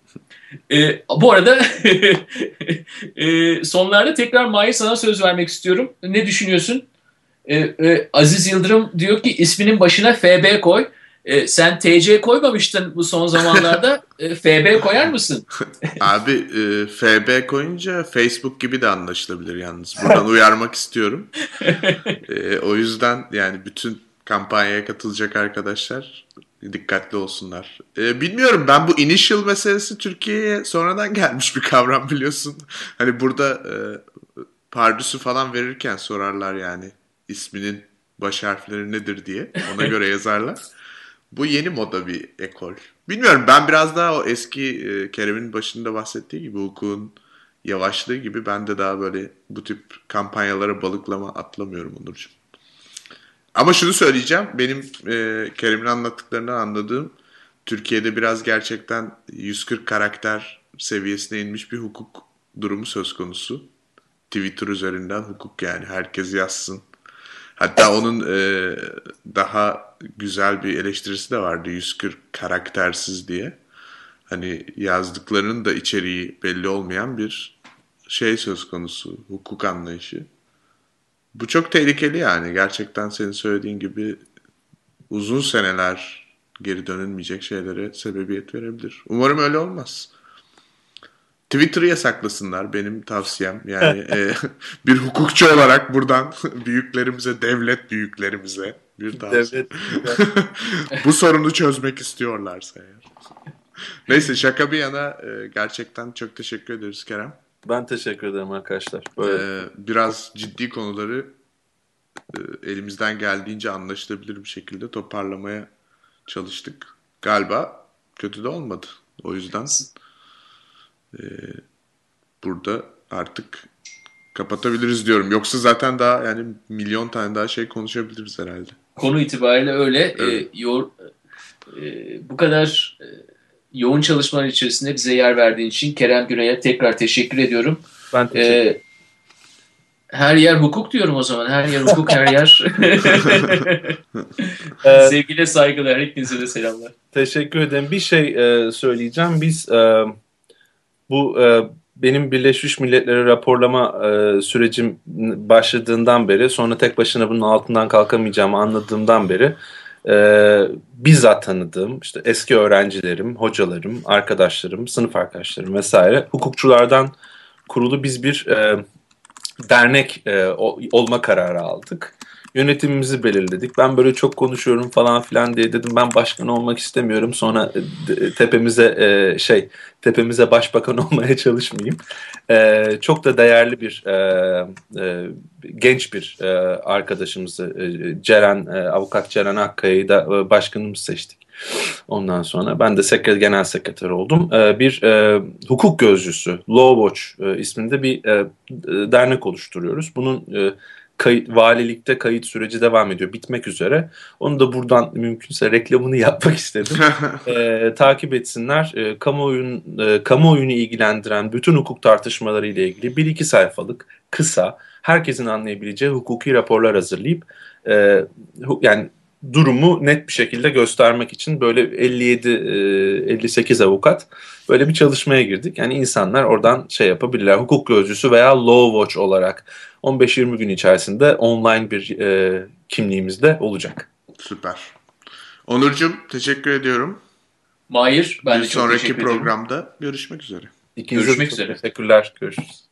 E, bu arada (laughs) e, sonlarda tekrar Mahir sana söz vermek istiyorum. Ne düşünüyorsun? E, e, Aziz Yıldırım diyor ki isminin başına FB koy. E, sen TC koymamıştın bu son zamanlarda. e, FB koyar mısın? (laughs) Abi e, FB koyunca Facebook gibi de anlaşılabilir yalnız. Buradan uyarmak istiyorum. E, o yüzden yani bütün kampanyaya katılacak arkadaşlar dikkatli olsunlar. E, bilmiyorum ben bu initial meselesi Türkiye'ye sonradan gelmiş bir kavram biliyorsun. Hani burada e, pardüsü falan verirken sorarlar yani isminin baş harfleri nedir diye. Ona göre yazarlar. Bu yeni moda bir ekol. Bilmiyorum ben biraz daha o eski e, Kerem'in başında bahsettiği gibi hukukun yavaşlığı gibi ben de daha böyle bu tip kampanyalara balıklama atlamıyorum Onurcuğum. Ama şunu söyleyeceğim. Benim e, Kerim'in anlattıklarını anladığım Türkiye'de biraz gerçekten 140 karakter seviyesine inmiş bir hukuk durumu söz konusu. Twitter üzerinden hukuk yani herkes yazsın. Hatta onun e, daha güzel bir eleştirisi de vardı 140 karaktersiz diye. Hani yazdıklarının da içeriği belli olmayan bir şey söz konusu hukuk anlayışı. Bu çok tehlikeli yani gerçekten senin söylediğin gibi uzun seneler geri dönülmeyecek şeylere sebebiyet verebilir. Umarım öyle olmaz. Twitter'ı yasaklasınlar benim tavsiyem. Yani e, (laughs) bir hukukçu olarak buradan (laughs) büyüklerimize, devlet büyüklerimize bir tavsiye. Devlet. (laughs) Bu sorunu çözmek istiyorlarsa eğer. Neyse şaka bir yana e, gerçekten çok teşekkür ederiz Kerem. Ben teşekkür ederim arkadaşlar. Böyle. Ee, biraz ciddi konuları e, elimizden geldiğince anlaşılabilir bir şekilde toparlamaya çalıştık. Galiba kötü de olmadı. O yüzden e, burada artık kapatabiliriz diyorum. Yoksa zaten daha yani milyon tane daha şey konuşabiliriz herhalde. Konu itibariyle öyle. E, evet. E, yor, e, bu kadar e, yoğun çalışmalar içerisinde bize yer verdiğin için Kerem Güney'e tekrar teşekkür ediyorum. Ben teşekkür ederim. Ee, her yer hukuk diyorum o zaman. Her yer hukuk, her yer. (laughs) (laughs) Sevgiyle saygılar. Hepinize de selamlar. Teşekkür ederim. Bir şey e, söyleyeceğim. Biz e, bu e, benim Birleşmiş Milletler'e raporlama e, sürecim başladığından beri sonra tek başına bunun altından kalkamayacağımı anladığımdan beri e, bizzat tanıdığım işte eski öğrencilerim, hocalarım, arkadaşlarım, sınıf arkadaşlarım vesaire hukukçulardan kurulu biz bir e, dernek e, olma kararı aldık. Yönetimimizi belirledik. Ben böyle çok konuşuyorum falan filan diye dedim ben başkan olmak istemiyorum. Sonra e, tepemize e, şey tepemize başbakan (laughs) olmaya çalışmayayım. E, çok da değerli bir e, e, genç bir e, arkadaşımızı e, Ceren e, avukat Ceren Akkaya'yı da e, başkanımız seçtik. Ondan sonra ben de sekreter, genel sekreter oldum. E, bir e, hukuk gözcüsü, Law Watch e, isminde bir e, dernek oluşturuyoruz. Bunun e, kayıt, valilikte kayıt süreci devam ediyor. Bitmek üzere. Onu da buradan mümkünse reklamını (laughs) yapmak istedim. (laughs) e, takip etsinler. E, kamuoyun, e, kamuoyunu ilgilendiren bütün hukuk tartışmaları ile ilgili bir iki sayfalık kısa herkesin anlayabileceği hukuki raporlar hazırlayıp e, yani durumu net bir şekilde göstermek için böyle 57-58 e, avukat böyle bir çalışmaya girdik. Yani insanlar oradan şey yapabilirler. Hukuk gözcüsü veya law watch olarak 15-20 gün içerisinde online bir e, kimliğimizde olacak. Süper. Onurcuğum teşekkür ediyorum. Mahir ben bir de çok sonraki programda görüşmek üzere. İkinize görüşmek üzere. Teşekkürler. Görüşürüz.